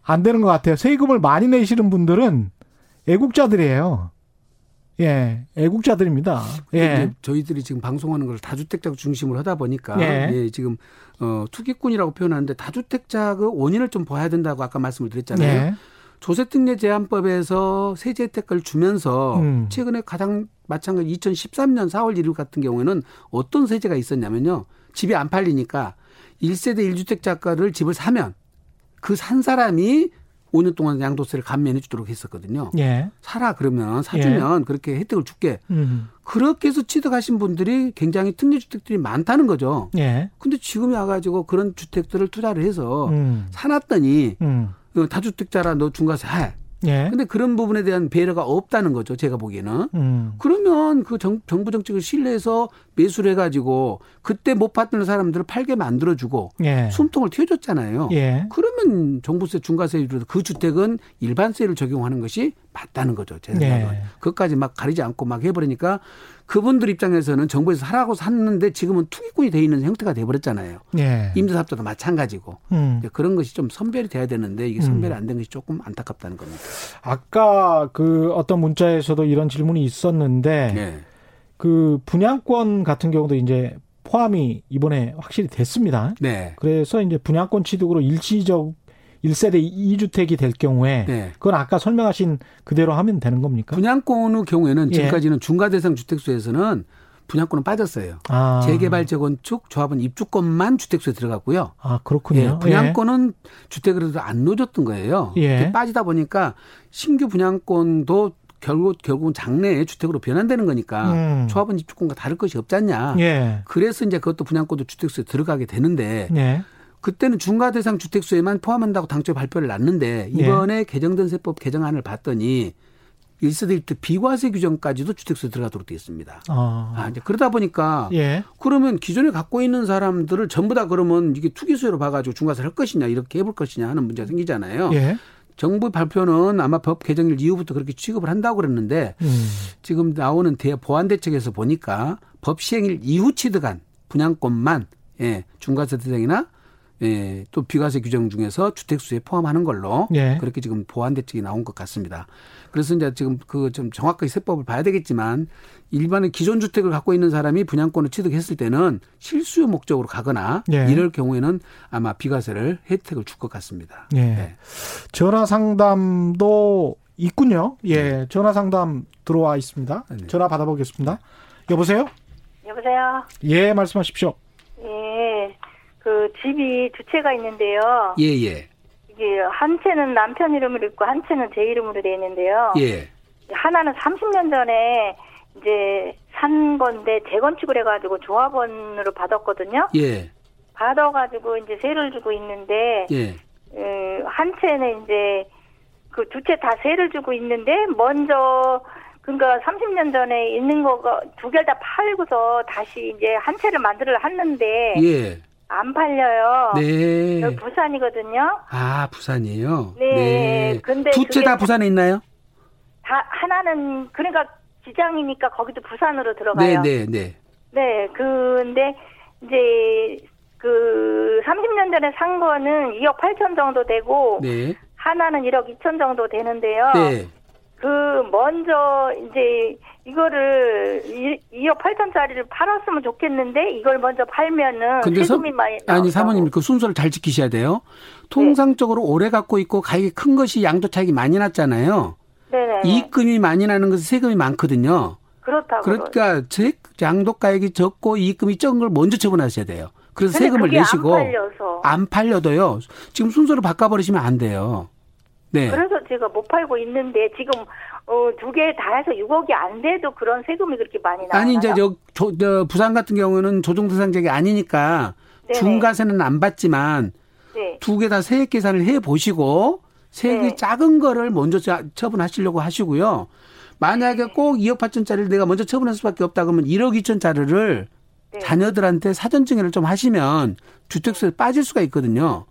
Speaker 1: 안 되는 것 같아요. 세금을 많이 내시는 분들은 애국자들이에요. 예, 애국자들입니다. 예.
Speaker 3: 저희들이 지금 방송하는 걸 다주택자 중심으로 하다 보니까 예. 예, 지금 어 투기꾼이라고 표현하는데 다주택자 그 원인을 좀 봐야 된다고 아까 말씀을 드렸잖아요. 예. 조세특례 제한법에서 세제 혜택을 주면서 음. 최근에 가장 마찬가지 2013년 4월 1일 같은 경우에는 어떤 세제가 있었냐면요. 집이 안 팔리니까 1세대 1주택 자가를 집을 사면 그 산 사람이 5년 동안 양도세를 감면해 주도록 했었거든요. 예. 사라 그러면 사주면 예. 그렇게 혜택을 줄게. 음. 그렇게 해서 취득하신 분들이 굉장히 특례 주택들이 많다는 거죠. 예. 근데 지금이 와가지고 그런 주택들을 투자를 해서 음. 사놨더니 음. 어, 다주택자라 너 중과세 해. 예. 근데 그런 부분에 대한 배려가 없다는 거죠. 제가 보기에는. 음. 그러면 그 정, 정부 정책을 신뢰해서 매수를 해가지고 그때 못 받는 사람들을 팔게 만들어주고 예. 숨통을 틔워줬잖아요. 예. 그러면 종부세 중과세율로 그 주택은 일반세를 적용하는 것이 맞다는 거죠. 제 생각은. 예. 그것까지 막 가리지 않고 막 해버리니까 그분들 입장에서는 정부에서 하라고 샀는데 지금은 투기꾼이 돼 있는 형태가 돼버렸잖아요. 예. 임대사업자도 마찬가지고 음. 그런 것이 좀 선별이 돼야 되는데 이게 선별이 음. 안된 것이 조금 안타깝다는 겁니다.
Speaker 1: 아까 그 어떤 문자에서도 이런 질문이 있었는데 예. 그 분양권 같은 경우도 이제 포함이 이번에 확실히 됐습니다. 네. 그래서 이제 분양권 취득으로 일시적 1세대 2주택이 될 경우에 네. 그건 아까 설명하신 그대로 하면 되는 겁니까?
Speaker 3: 분양권의 경우에는 예. 지금까지는 예. 중과 대상 주택수에서는 분양권은 빠졌어요. 아. 재개발 재건축 조합원 입주권만 주택수에 들어갔고요.
Speaker 1: 아 그렇군요. 예,
Speaker 3: 분양권은 예. 주택으로 안 놓아줬던 거예요. 예. 빠지다 보니까 신규 분양권도 결국 결국은 장래의 주택으로 변환되는 거니까 음. 조합원 입주권과 다를 것이 없지 않냐. 예. 그래서 이제 그것도 분양권도 주택수에 들어가게 되는데 예. 그때는 중과 대상 주택수에만 포함한다고 당초에 발표를 놨는데 예. 이번에 개정된 세법 개정안을 봤더니 1세대 1대 비과세 규정까지도 주택수에 들어가도록 되어 있습니다. 아. 아, 이제 그러다 보니까 예. 그러면 기존에 갖고 있는 사람들을 전부 다 그러면 이게 투기수요로 봐가지고 중과세를 할 것이냐 이렇게 해볼 것이냐 하는 문제가 생기잖아요. 예. 정부 발표는 아마 법 개정일 이후부터 그렇게 취급을 한다고 그랬는데 음. 지금 나오는 대 보완 대책에서 보니까 법 시행일 이후 취득한 분양권만 예, 중과세 대상이나 예, 또 비과세 규정 중에서 주택수에 포함하는 걸로 예. 그렇게 지금 보완 대책이 나온 것 같습니다. 그래서 이제 지금 그 좀 정확하게 세법을 봐야 되겠지만 일반의 기존 주택을 갖고 있는 사람이 분양권을 취득했을 때는 실수요 목적으로 가거나 예. 이럴 경우에는 아마 비과세를 혜택을 줄 것 같습니다.
Speaker 1: 예. 네. 전화 상담도 있군요. 예. 네. 전화 상담 들어와 있습니다. 네. 전화 받아보겠습니다. 여보세요?
Speaker 4: 여보세요?
Speaker 1: 예, 말씀하십시오.
Speaker 4: 예. 그 집이 두 채가 있는데요.
Speaker 3: 예, 예.
Speaker 4: 이게 한 채는 남편 이름으로 있고 한 채는 제 이름으로 돼 있는데요.
Speaker 3: 예.
Speaker 4: 하나는 30년 전에 이제 산 건데 재건축을 해가지고 조합원으로 받았거든요.
Speaker 3: 예.
Speaker 4: 받아가지고 이제 세를 주고 있는데
Speaker 3: 예.
Speaker 4: 어, 한 채는 이제 그 두 채 다 세를 주고 있는데 먼저 그러니까 30년 전에 있는 거가 두 개를 다 팔고서 다시 이제 한 채를 만들어 놨는데
Speaker 3: 예.
Speaker 4: 안 팔려요.
Speaker 3: 네.
Speaker 4: 부산이거든요.
Speaker 3: 아, 부산이에요?
Speaker 4: 네. 네. 근데
Speaker 3: 두채다 부산에 있나요?
Speaker 4: 다 하나는 그러니까 지장이니까 거기도 부산으로 들어가요.
Speaker 3: 네, 네, 네.
Speaker 4: 네. 근데 이제 그 30년 전에 산 거는 2억 8천 정도 되고
Speaker 3: 네.
Speaker 4: 하나는 1억 2천 정도 되는데요.
Speaker 3: 네.
Speaker 4: 그 먼저 이제 이거를 2억 8천짜리를 팔았으면 좋겠는데 이걸 먼저 팔면은 세금이 많이.
Speaker 3: 아니 사모님 그 순서를 잘 지키셔야 돼요. 통상적으로 네. 오래 갖고 있고 가격이 큰 것이 양도 차익이 많이 났잖아요.
Speaker 4: 네네.
Speaker 3: 이익금이 많이 나는 것은 세금이 많거든요.
Speaker 4: 그렇다고.
Speaker 3: 그러니까 양도 가액이 적고 이익금이 적은 걸 먼저 처분하셔야 돼요. 그래서 세금을 내시고
Speaker 4: 안,
Speaker 3: 안 팔려도요. 지금 순서를 바꿔버리시면 안 돼요. 네.
Speaker 4: 그래서 제가 못 팔고 있는데 지금 어, 두 개 다 해서 6억이 안 돼도 그런 세금이 그렇게 많이 나와요.
Speaker 3: 아니 이제 저, 저, 저 부산 같은 경우는 조정 대상자가 아니니까 네네. 중과세는 안 받지만 네. 두개 다 세액 계산을 해 보시고 세액이 네. 작은 거를 먼저 처분하시려고 하시고요. 만약에 네. 꼭 2억 8천짜리를 내가 먼저 처분할 수밖에 없다 그러면 1억 2천짜리를 네. 자녀들한테 사전 증여를 좀 하시면 주택수에 빠질 수가 있거든요.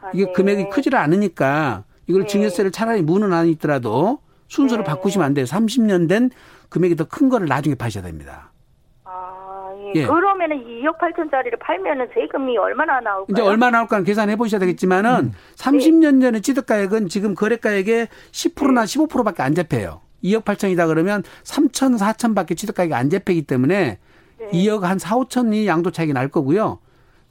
Speaker 3: 아, 이게 네. 금액이 크지를 않으니까 이걸 네. 증여세를 차라리 무는 안 있더라도 순서를 네. 바꾸시면 안 돼요. 30년 된 금액이 더 큰 거를 나중에 파셔야 됩니다.
Speaker 4: 아, 예. 예. 그러면은 2억 8천짜리를 팔면은 세금이 얼마나 나올까요?
Speaker 3: 이제 얼마 나올까 계산해 보셔야 되겠지만은 음. 30년 전에 취득가액은 지금 거래가액의 10%나 15%밖에 안 잡혀요. 2억 8천이다 그러면 3천, 4천밖에 취득가액이 안 잡히기 때문에 네. 2억 한 4, 5천이 양도 차익이 날 거고요.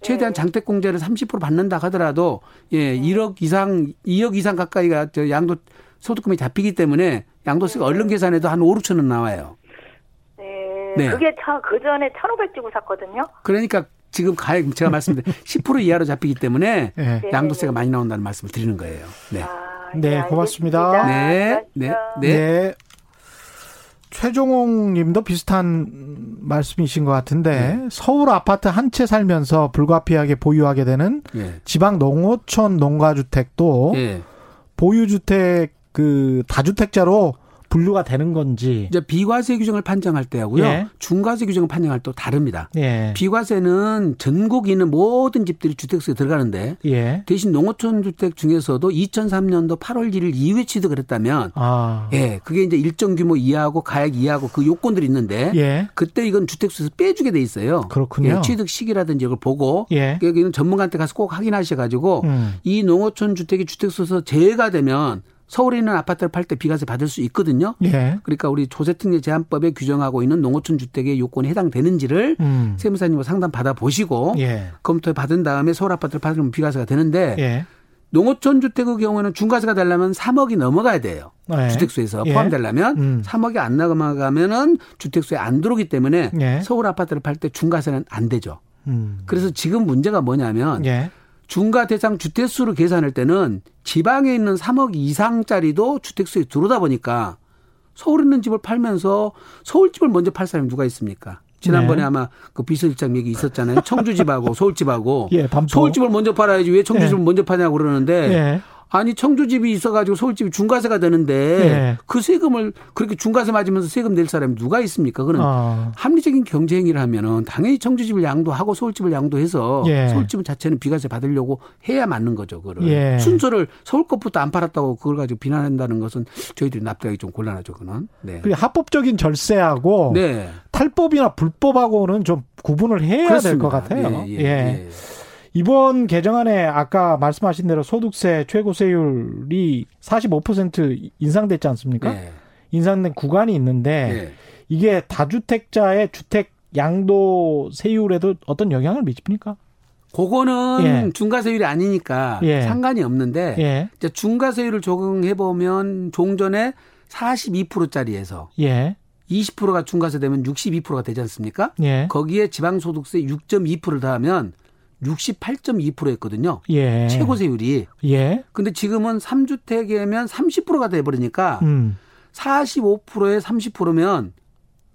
Speaker 3: 최대한 네. 장택 공제를 30% 받는다 하더라도 예, 1억 이상, 2억 이상 가까이가 저 양도 소득금이 잡히기 때문에 양도세가 얼른 계산해도 한 5, 6천 원 나와요.
Speaker 4: 네. 네. 그게 그 전에 1,500 주고 샀거든요.
Speaker 3: 그러니까 지금 가액 제가 말씀드린 [LAUGHS] 10% 이하로 잡히기 때문에 네. 양도세가 많이 나온다는 말씀을 드리는 거예요. 네.
Speaker 4: 아,
Speaker 1: 네, 네 고맙습니다.
Speaker 3: 네. 네. 네.
Speaker 1: 네. 최종홍 님도 비슷한 말씀이신 것 같은데 네. 서울 아파트 한 채 살면서 불가피하게 보유하게 되는 네. 지방 농어촌 농가주택도 네. 보유주택 그 다주택자로 분류가 되는 건지.
Speaker 3: 이제 비과세 규정을 판정할 때하고요. 예. 중과세 규정을 판정할 때 다릅니다.
Speaker 1: 예.
Speaker 3: 비과세는 전국에 있는 모든 집들이 주택수에 들어가는데
Speaker 1: 예.
Speaker 3: 대신 농어촌 주택 중에서도 2003년도 8월 1일 이후에 취득을 했다면
Speaker 1: 아.
Speaker 3: 예, 그게 이제 일정 규모 이하고 가액 이하고 그 요건들이 있는데
Speaker 1: 예.
Speaker 3: 그때 이건 주택수에서 빼주게 돼 있어요.
Speaker 1: 그렇군요.
Speaker 3: 예, 취득 시기라든지 이걸 보고
Speaker 1: 예.
Speaker 3: 여기는 전문가한테 가서 꼭 확인하셔 가지고 음. 이 농어촌 주택이 주택수에서 제외가 되면 서울에 있는 아파트를 팔 때 비과세 받을 수 있거든요.
Speaker 1: 예.
Speaker 3: 그러니까 우리 조세특례 제한법에 규정하고 있는 농어촌 주택의 요건에 해당되는지를 음. 세무사님과 상담 받아 보시고
Speaker 1: 예.
Speaker 3: 검토해 받은 다음에 서울 아파트를 받으면 비과세가 되는데
Speaker 1: 예.
Speaker 3: 농어촌 주택의 경우에는 중과세가 되려면 3억이 넘어가야 돼요. 네. 주택수에서 예. 포함되려면 음. 3억이 안 넘어가면은 주택수에 안 들어오기 때문에 예. 서울 아파트를 팔 때 중과세는 안 되죠. 음. 그래서 지금 문제가 뭐냐면 예. 중과 대상 주택수를 계산할 때는 지방에 있는 3억 이상짜리도 주택수에 들어오다 보니까 서울에 있는 집을 팔면서 서울집을 먼저 팔 사람이 누가 있습니까? 지난번에 네. 아마 그 비서실장 얘기 있었잖아요. 청주집하고 [LAUGHS] 서울집하고 예, 서울집을 먼저 팔아야지 왜 청주집을 예. 먼저 파냐고 그러는데 예. 아니 청주집이 있어가지고 서울집이 중과세가 되는데 네. 그 세금을 그렇게 중과세 맞으면서 세금 낼 사람이 누가 있습니까? 그는 어. 합리적인 경제 행위를 하면은 당연히 청주집을 양도하고 서울집을 양도해서 예. 서울집 자체는 비과세 받으려고 해야 맞는 거죠. 그를 예. 순서를 서울 것부터 안 팔았다고 그걸 가지고 비난한다는 것은 저희들이 납득하기 좀 곤란하죠. 그는.
Speaker 1: 네. 그 합법적인 절세하고 네. 탈법이나 불법하고는 좀 구분을 해야 될 것 같아요. 예. 이번 개정안에 아까 말씀하신 대로 소득세 최고세율이 45% 인상됐지 않습니까? 네. 인상된 구간이 있는데 네. 이게 다주택자의 주택 양도 세율에도 어떤 영향을 미칩니까?
Speaker 3: 그거는 예. 중과세율이 아니니까 예. 상관이 없는데 예. 이제 중과세율을 적용해 보면 종전에 42%짜리에서 예. 20%가 중과세 되면 62%가 되지 않습니까? 예. 거기에 지방소득세 6.2%를 더하면 68.2%였거든요. 예. 최고세율이. 예. 근데 지금은 3주택이면 30%가 돼 버리니까 음. 45%에 30%면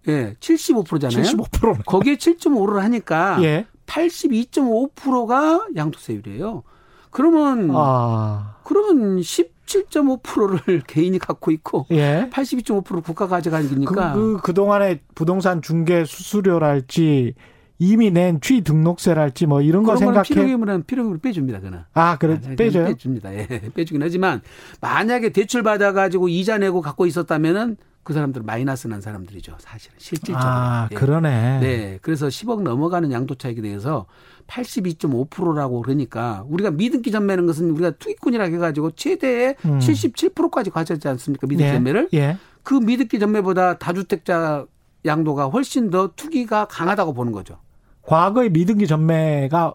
Speaker 3: 예, 75%잖아요. 75%. 거기에 7.5를 하니까 예. 82.5%가 양도세율이에요. 그러면 아. 그러면 17.5%를 [LAUGHS] 개인이 갖고 있고 예. 82.5%를 국가가 가져가니까
Speaker 1: 그, 그 그동안에 부동산 중개 수수료랄지 이미 낸 취등록세랄지 뭐 이런 거 생각해.
Speaker 3: 필요금은 필요금을 빼줍니다. 그는.
Speaker 1: 아 그래 아, 빼줘요?
Speaker 3: 빼줍니다. 예, [LAUGHS] 빼주긴 하지만 만약에 대출 받아가지고 이자 내고 갖고 있었다면은 그 사람들은 마이너스 난 사람들이죠. 사실은 실질적으로.
Speaker 1: 아 예. 그러네.
Speaker 3: 네, 그래서 10억 넘어가는 양도 차익에 대해서 82.5%라고 그러니까 우리가 미등기 전매는 것은 우리가 투기꾼이라고 해가지고 최대의 음. 77%까지 가졌지 않습니까? 미등기 예. 전매를. 예. 그 미등기 전매보다 다주택자 양도가 훨씬 더 투기가 강하다고 보는 거죠.
Speaker 1: 과거에 미등기 전매가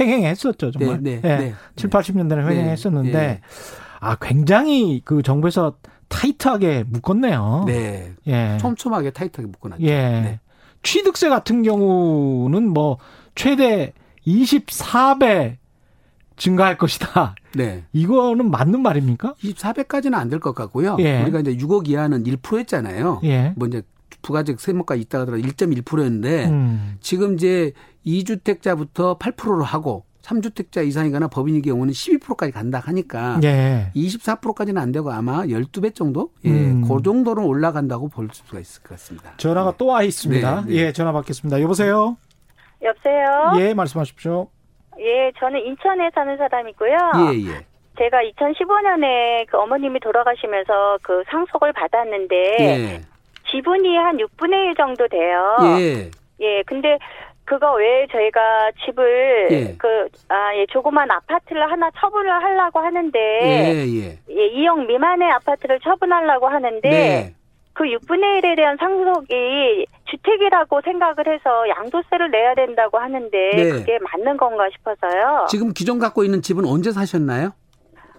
Speaker 1: 횡행했었죠, 정말. 네, 네, 네. 네 7, 80년대는 횡행했었는데 네. 아 굉장히 그 정부에서 타이트하게 묶었네요. 네.
Speaker 3: 예. 촘촘하게 타이트하게 묶어놨죠.
Speaker 1: 예. 네. 취득세 같은 경우는 뭐 최대 24배 증가할 것이다. 네. 이거는 맞는 말입니까?
Speaker 3: 24배까지는 안 될 것 같고요. 예. 우리가 이제 6억 이하는 1%였잖아요. 예. 뭐 이제 부가적 세무가 있다가 하더라도 1.1%였는데 음. 지금 이제 2주택자부터 8%로 하고 3주택자 이상이거나 법인의 경우는 12%까지 간다 하니까 예. 24%까지는 안 되고 아마 12배 정도? 예. 음. 그 정도는 올라간다고 볼 수가 있을 것 같습니다.
Speaker 1: 전화가 네. 또와 있습니다. 네, 네. 예, 전화 받겠습니다. 여보세요?
Speaker 4: 여보세요?
Speaker 1: 예, 말씀하십시오.
Speaker 4: 예, 저는 인천에 사는 사람이고요.
Speaker 3: 예, 예.
Speaker 4: 제가 2015년에 그 어머님이 돌아가시면서 그 상속을 받았는데 예. 지분이 한 6분의 1 정도 돼요. 예. 예, 근데 그거 외에 저희가 집을 예. 그, 아, 예, 조그만 아파트를 하나 처분을 하려고 하는데. 예, 예. 예 2억 미만의 아파트를 처분하려고 하는데. 네. 그 6분의 1에 대한 상속이 주택이라고 생각을 해서 양도세를 내야 된다고 하는데. 네. 그게 맞는 건가 싶어서요.
Speaker 3: 지금 기존 갖고 있는 집은 언제 사셨나요?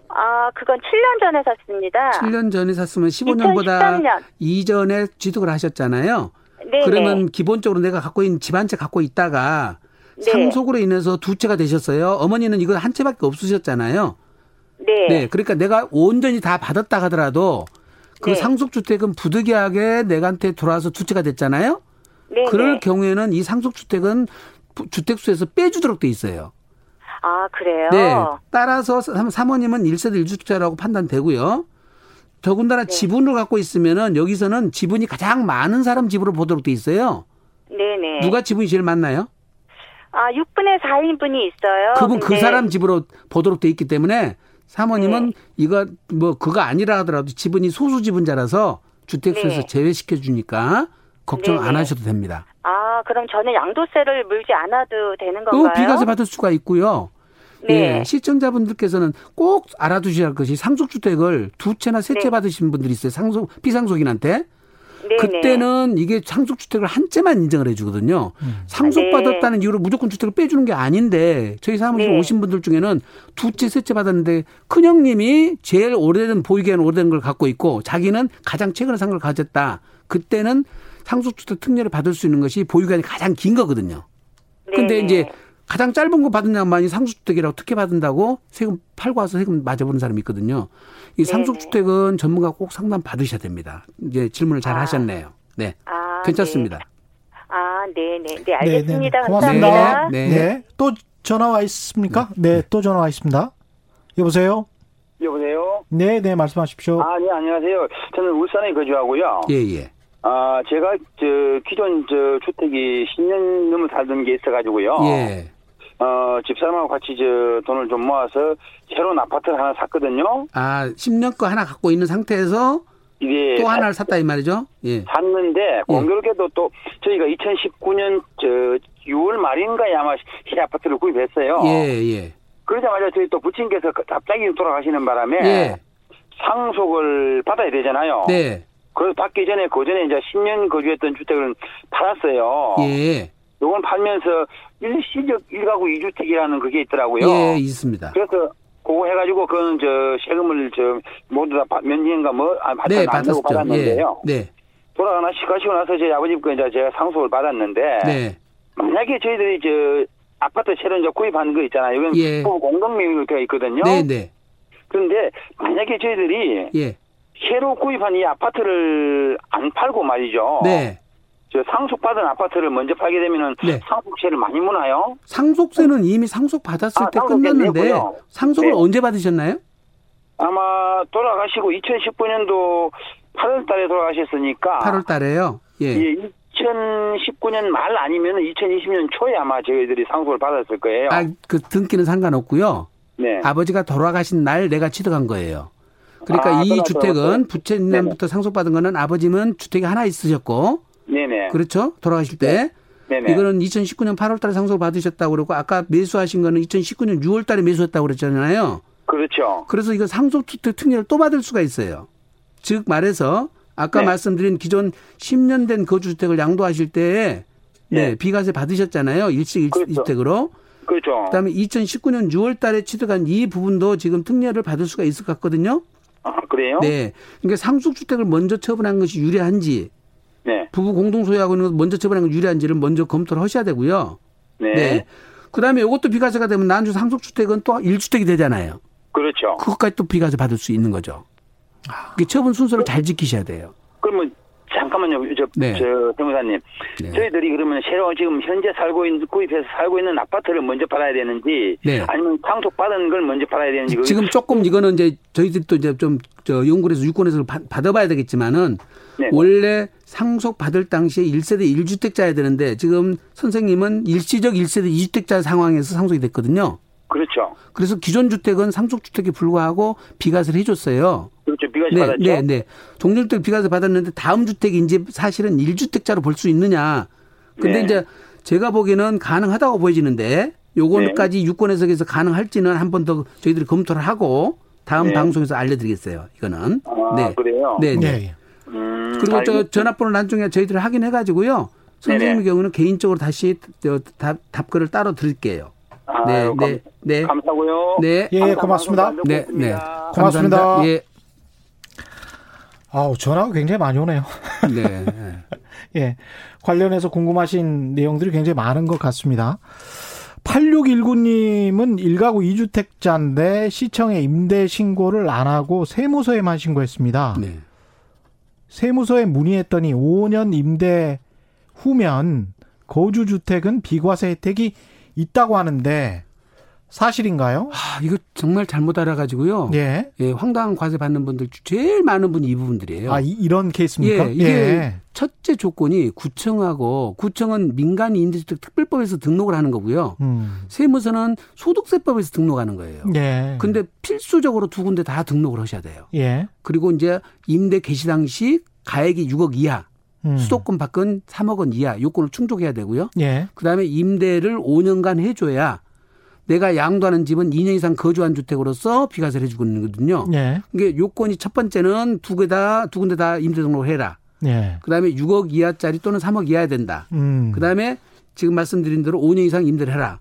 Speaker 4: 아, 그건 7년 전에 샀습니다.
Speaker 3: 7년 전에 샀으면 15년보다 2013년. 이전에 취득을 하셨잖아요. 네. 그러면 기본적으로 내가 갖고 있는 집 한 채 갖고 있다가 네. 상속으로 인해서 두 채가 되셨어요. 어머니는 이거 한 채밖에 없으셨잖아요. 네. 네. 그러니까 내가 온전히 다 받았다 하더라도 그 네. 상속주택은 부득이하게 내가한테 돌아와서 두 채가 됐잖아요. 네. 그럴 네. 경우에는 이 상속주택은 주택수에서 빼주도록 돼 있어요.
Speaker 4: 아, 그래요?
Speaker 3: 네. 따라서 사모님은 1세대 1주택자라고 판단되고요. 더군다나 네. 지분을 갖고 있으면은 여기서는 지분이 가장 많은 사람 집으로 보도록 돼 있어요. 네네. 누가 지분이 제일 많나요?
Speaker 4: 아, 6분의 4인분이 있어요.
Speaker 3: 그분 그 근데... 그 사람 집으로 보도록 돼 있기 때문에 사모님은 네. 이거 뭐 그거 아니라 하더라도 지분이 소수 지분자라서 주택수에서 네. 제외시켜 주니까 걱정 네네. 안 하셔도 됩니다.
Speaker 4: 아, 그럼 저는 양도세를 물지 않아도 되는 건가요?
Speaker 3: 비과세 받을 수가 있고요. 네. 예, 시청자분들께서는 꼭 알아두셔야 할 것이 상속주택을 두 채나 세채 네. 받으신 분들이 있어요. 상속, 비상속인한테. 네네. 그때는 이게 상속주택을 한 채만 인정을 해주거든요. 음. 상속받았다는 네. 이유로 무조건 주택을 빼주는 게 아닌데 저희 사무실 네. 오신 분들 중에는 두 채, 세 채 받았는데 큰형님이 제일 오래된 보이기에는 오래된 걸 갖고 있고 자기는 가장 최근에 산 걸 가졌다. 그때는 상속주택 특례를 받을 수 있는 것이 보유기간이 가장 긴 거거든요. 근데 이제 가장 짧은 거 받은 양반이 상속주택이라고 특혜 받은다고 세금 팔고 와서 세금 맞아보는 사람이 있거든요. 이 상속주택은 전문가 꼭 상담 받으셔야 됩니다. 이제 질문을 잘 아. 하셨네요. 네. 아, 괜찮습니다. 네.
Speaker 4: 아, 네네. 네, 네, 알겠습니다. 네, 네.
Speaker 1: 고맙습니다. 네. 네. 네. 또 전화 와 있습니까? 네, 또 전화 와 있습니다. 여보세요?
Speaker 5: 여보세요?
Speaker 1: 네, 네, 말씀하십시오.
Speaker 5: 아, 네, 안녕하세요. 저는 울산에 거주하고요.
Speaker 3: 예, 예.
Speaker 5: 아, 제가 저 기존 저 주택이 10년 넘어 살던 게 있어가지고요. 예. 어, 집사람하고 같이 저 돈을 좀 모아서 새로운 아파트를 하나 샀거든요.
Speaker 3: 아, 10년 거 하나 갖고 있는 상태에서 예, 또 하나를 샀다 이 말이죠?
Speaker 5: 예. 샀는데 예. 공교롭게도 또 저희가 2019년 저 6월 말인가에 아마 새 아파트를 구입했어요.
Speaker 3: 예, 예.
Speaker 5: 그러자마자 저희 또 부친께서 갑자기 돌아가시는 바람에 예. 상속을 받아야 되잖아요.
Speaker 3: 네.
Speaker 5: 그래서 받기 전에 그 전에 이제 10년 거주했던 주택을 팔았어요.
Speaker 3: 예.
Speaker 5: 요건 팔면서 일시적 일가구 이주택이라는 그게 있더라고요.
Speaker 3: 예, 있습니다.
Speaker 5: 그래서 그거 해가지고 그건 저 세금을 저 모두 다 면제인가 뭐 아,
Speaker 3: 네, 받았죠.
Speaker 5: 받았는데요.
Speaker 3: 예, 네.
Speaker 5: 돌아가나 시가시고 나서 저희 아버지 거 이제 제가 상속을 받았는데
Speaker 3: 네.
Speaker 5: 만약에 저희들이 저 아파트 새로 이제 구입한 거 있잖아요. 이건 예. 공동명의로 되어 있거든요.
Speaker 3: 네, 네.
Speaker 5: 그런데 만약에 저희들이
Speaker 3: 예.
Speaker 5: 새로 구입한 이 아파트를 안 팔고 말이죠.
Speaker 3: 네.
Speaker 5: 저 상속받은 아파트를 먼저 팔게 되면은 네. 상속세를 많이 무나요?
Speaker 3: 상속세는 이미 상속 받았을 아, 때 끝났는데 내고요. 상속을 네. 언제 받으셨나요?
Speaker 5: 아마 돌아가시고 2019년도 8월 달에 돌아가셨으니까
Speaker 3: 8월 달에요. 예.
Speaker 5: 예 2019년 말 아니면 2020년 초에 아마 저희들이 상속을 받았을 거예요.
Speaker 3: 아, 그 등기는 상관없고요.
Speaker 5: 네.
Speaker 3: 아버지가 돌아가신 날 내가 취득한 거예요. 그러니까 아, 이 주택은 부채님부터 상속받은 거는 아버지는 주택이 하나 있으셨고
Speaker 5: 네네.
Speaker 3: 그렇죠? 돌아가실 때. 네네. 이거는 2019년 8월 달에 상속 받으셨다고 그러고 아까 매수하신 거는 2019년 6월 달에 매수했다고 그랬잖아요.
Speaker 5: 그렇죠.
Speaker 3: 그래서 이거 상속 주택 특례를 또 받을 수가 있어요. 즉 말해서 아까 네. 말씀드린 기존 10년 된 거주 주택을 양도하실 때 네, 네. 비과세 받으셨잖아요. 일식 그렇죠. 일주택으로.
Speaker 5: 그렇죠.
Speaker 3: 그다음에 2019년 6월 달에 취득한 이 부분도 지금 특례를 받을 수가 있을 것 같거든요.
Speaker 5: 아, 그래요?
Speaker 3: 네. 그러니까 상속 주택을 먼저 처분한 것이 유리한지
Speaker 5: 네.
Speaker 3: 부부 공동 소유하고 있는 것 먼저 처분하는 게 유리한지를 먼저 검토를 하셔야 되고요.
Speaker 5: 네. 네.
Speaker 3: 그다음에 이것도 비과세가 되면 난주 상속 주택은 또 1주택이 되잖아요.
Speaker 5: 그렇죠.
Speaker 3: 그것까지 또 비과세 받을 수 있는 거죠. 그 처분 순서를 잘 지키셔야 돼요.
Speaker 5: 잠깐만요, 저, 네. 저, 변호사님. 네. 저희들이 그러면 새로 지금 현재 살고 있는, 구입해서 살고 있는 아파트를 먼저 팔아야 되는지, 네. 아니면 상속 받은 걸 먼저 팔아야 되는지.
Speaker 3: 지금 조금 이거는 이제 저희들이 또 이제 좀, 저, 연구에서 유권에서 받아봐야 되겠지만은, 네. 원래 상속 받을 당시에 1세대 1주택자야 되는데, 지금 선생님은 일시적 1세대 2주택자 상황에서 상속이 됐거든요.
Speaker 5: 그렇죠.
Speaker 3: 그래서 기존 주택은 상속주택에 불과하고 비과세를 해줬어요.
Speaker 5: 그렇죠. 비과세
Speaker 3: 네,
Speaker 5: 받았죠.
Speaker 3: 네, 네. 종료주택 비과세 받았는데 다음 주택이 이제 사실은 1주택자로 볼 수 있느냐. 근데 네. 이제 제가 보기에는 가능하다고 보여지는데 요거까지 네. 유권 해석에서 가능할지는 한 번 더 저희들이 검토를 하고 다음 네. 방송에서 알려드리겠어요. 이거는.
Speaker 5: 아, 네. 그래요?
Speaker 3: 네, 네. 네. 음, 그리고 저 전화번호 나중에 저희들이 확인해 가지고요. 선생님의 경우는 개인적으로 다시 답, 답글을 따로 드릴게요.
Speaker 5: 아, 네, 네, 네. 감사고요.
Speaker 1: 네, 예, 고맙습니다.
Speaker 3: 네, 네.
Speaker 1: 고맙습니다.
Speaker 3: 예.
Speaker 1: 아우, 전화가 굉장히 많이 오네요.
Speaker 3: 네. [LAUGHS]
Speaker 1: 예. 관련해서 궁금하신 내용들이 굉장히 많은 것 같습니다. 8619님은 1가구 2주택자인데 시청에 임대 신고를 안 하고 세무서에만 신고했습니다.
Speaker 3: 네.
Speaker 1: 세무서에 문의했더니 5년 임대 후면 거주주택은 비과세 혜택이 있다고 하는데 사실인가요?
Speaker 3: 아, 이거 정말 잘못 알아가지고요.
Speaker 1: 예.
Speaker 3: 예, 황당한 과세 받는 분들 제일 많은 분이 이 부분들이에요.
Speaker 1: 아, 이, 런 케이스입니까?
Speaker 3: 예, 이게 예. 첫째 조건이 구청하고 구청은 민간 임대주택 특별법에서 등록을 하는 거고요.
Speaker 1: 음.
Speaker 3: 세무서는 소득세법에서 등록하는 거예요.
Speaker 1: 예.
Speaker 3: 근데 필수적으로 두 군데 다 등록을 하셔야 돼요.
Speaker 1: 예.
Speaker 3: 그리고 이제 임대 개시 당시 가액이 6억 이하 음. 수도권 밖은 3억 원 이하 요건을 충족해야 되고요.
Speaker 1: 예.
Speaker 3: 그다음에 임대를 5년간 해줘야 내가 양도하는 집은 2년 이상 거주한 주택으로서 비과세를 해주고 있는 거거든요.
Speaker 1: 예.
Speaker 3: 이게 요건이 첫 번째는 두 개 다 두 군데 다 임대 등록을 해라. 예. 그다음에 6억 이하짜리 또는 3억 이하야 된다. 음. 그다음에 지금 말씀드린 대로 5년 이상 임대를 해라.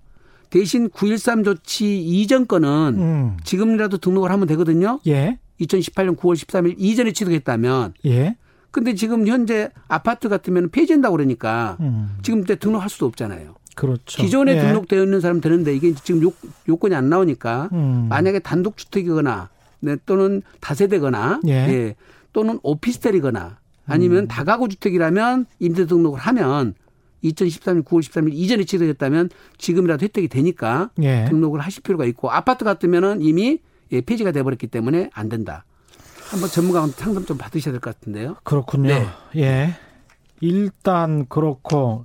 Speaker 3: 대신 9.13 조치 이전 거는 음. 지금이라도 등록을 하면 되거든요. 예. 2018년 9월 13일 이전에 취득했다면. 예. 근데 지금 현재 아파트 같으면 폐지한다고 그러니까 음. 지금 이제 등록할 수도 없잖아요.
Speaker 1: 그렇죠.
Speaker 3: 기존에 예. 등록되어 있는 사람 되는데 이게 지금 요, 요건이 안 나오니까 음. 만약에 단독주택이거나 네, 또는 다세대거나 예. 예. 또는 오피스텔이거나 아니면 음. 다가구 주택이라면 임대 등록을 하면 2013년 9월 13일 이전에 취득했다면 지금이라도 혜택이 되니까 예. 등록을 하실 필요가 있고 아파트 같으면은 이미 예, 폐지가 돼버렸기 때문에 안 된다. 한번 전문가한테 상담 좀 받으셔야 될 것 같은데요.
Speaker 1: 그렇군요. 네. 예. 일단 그렇고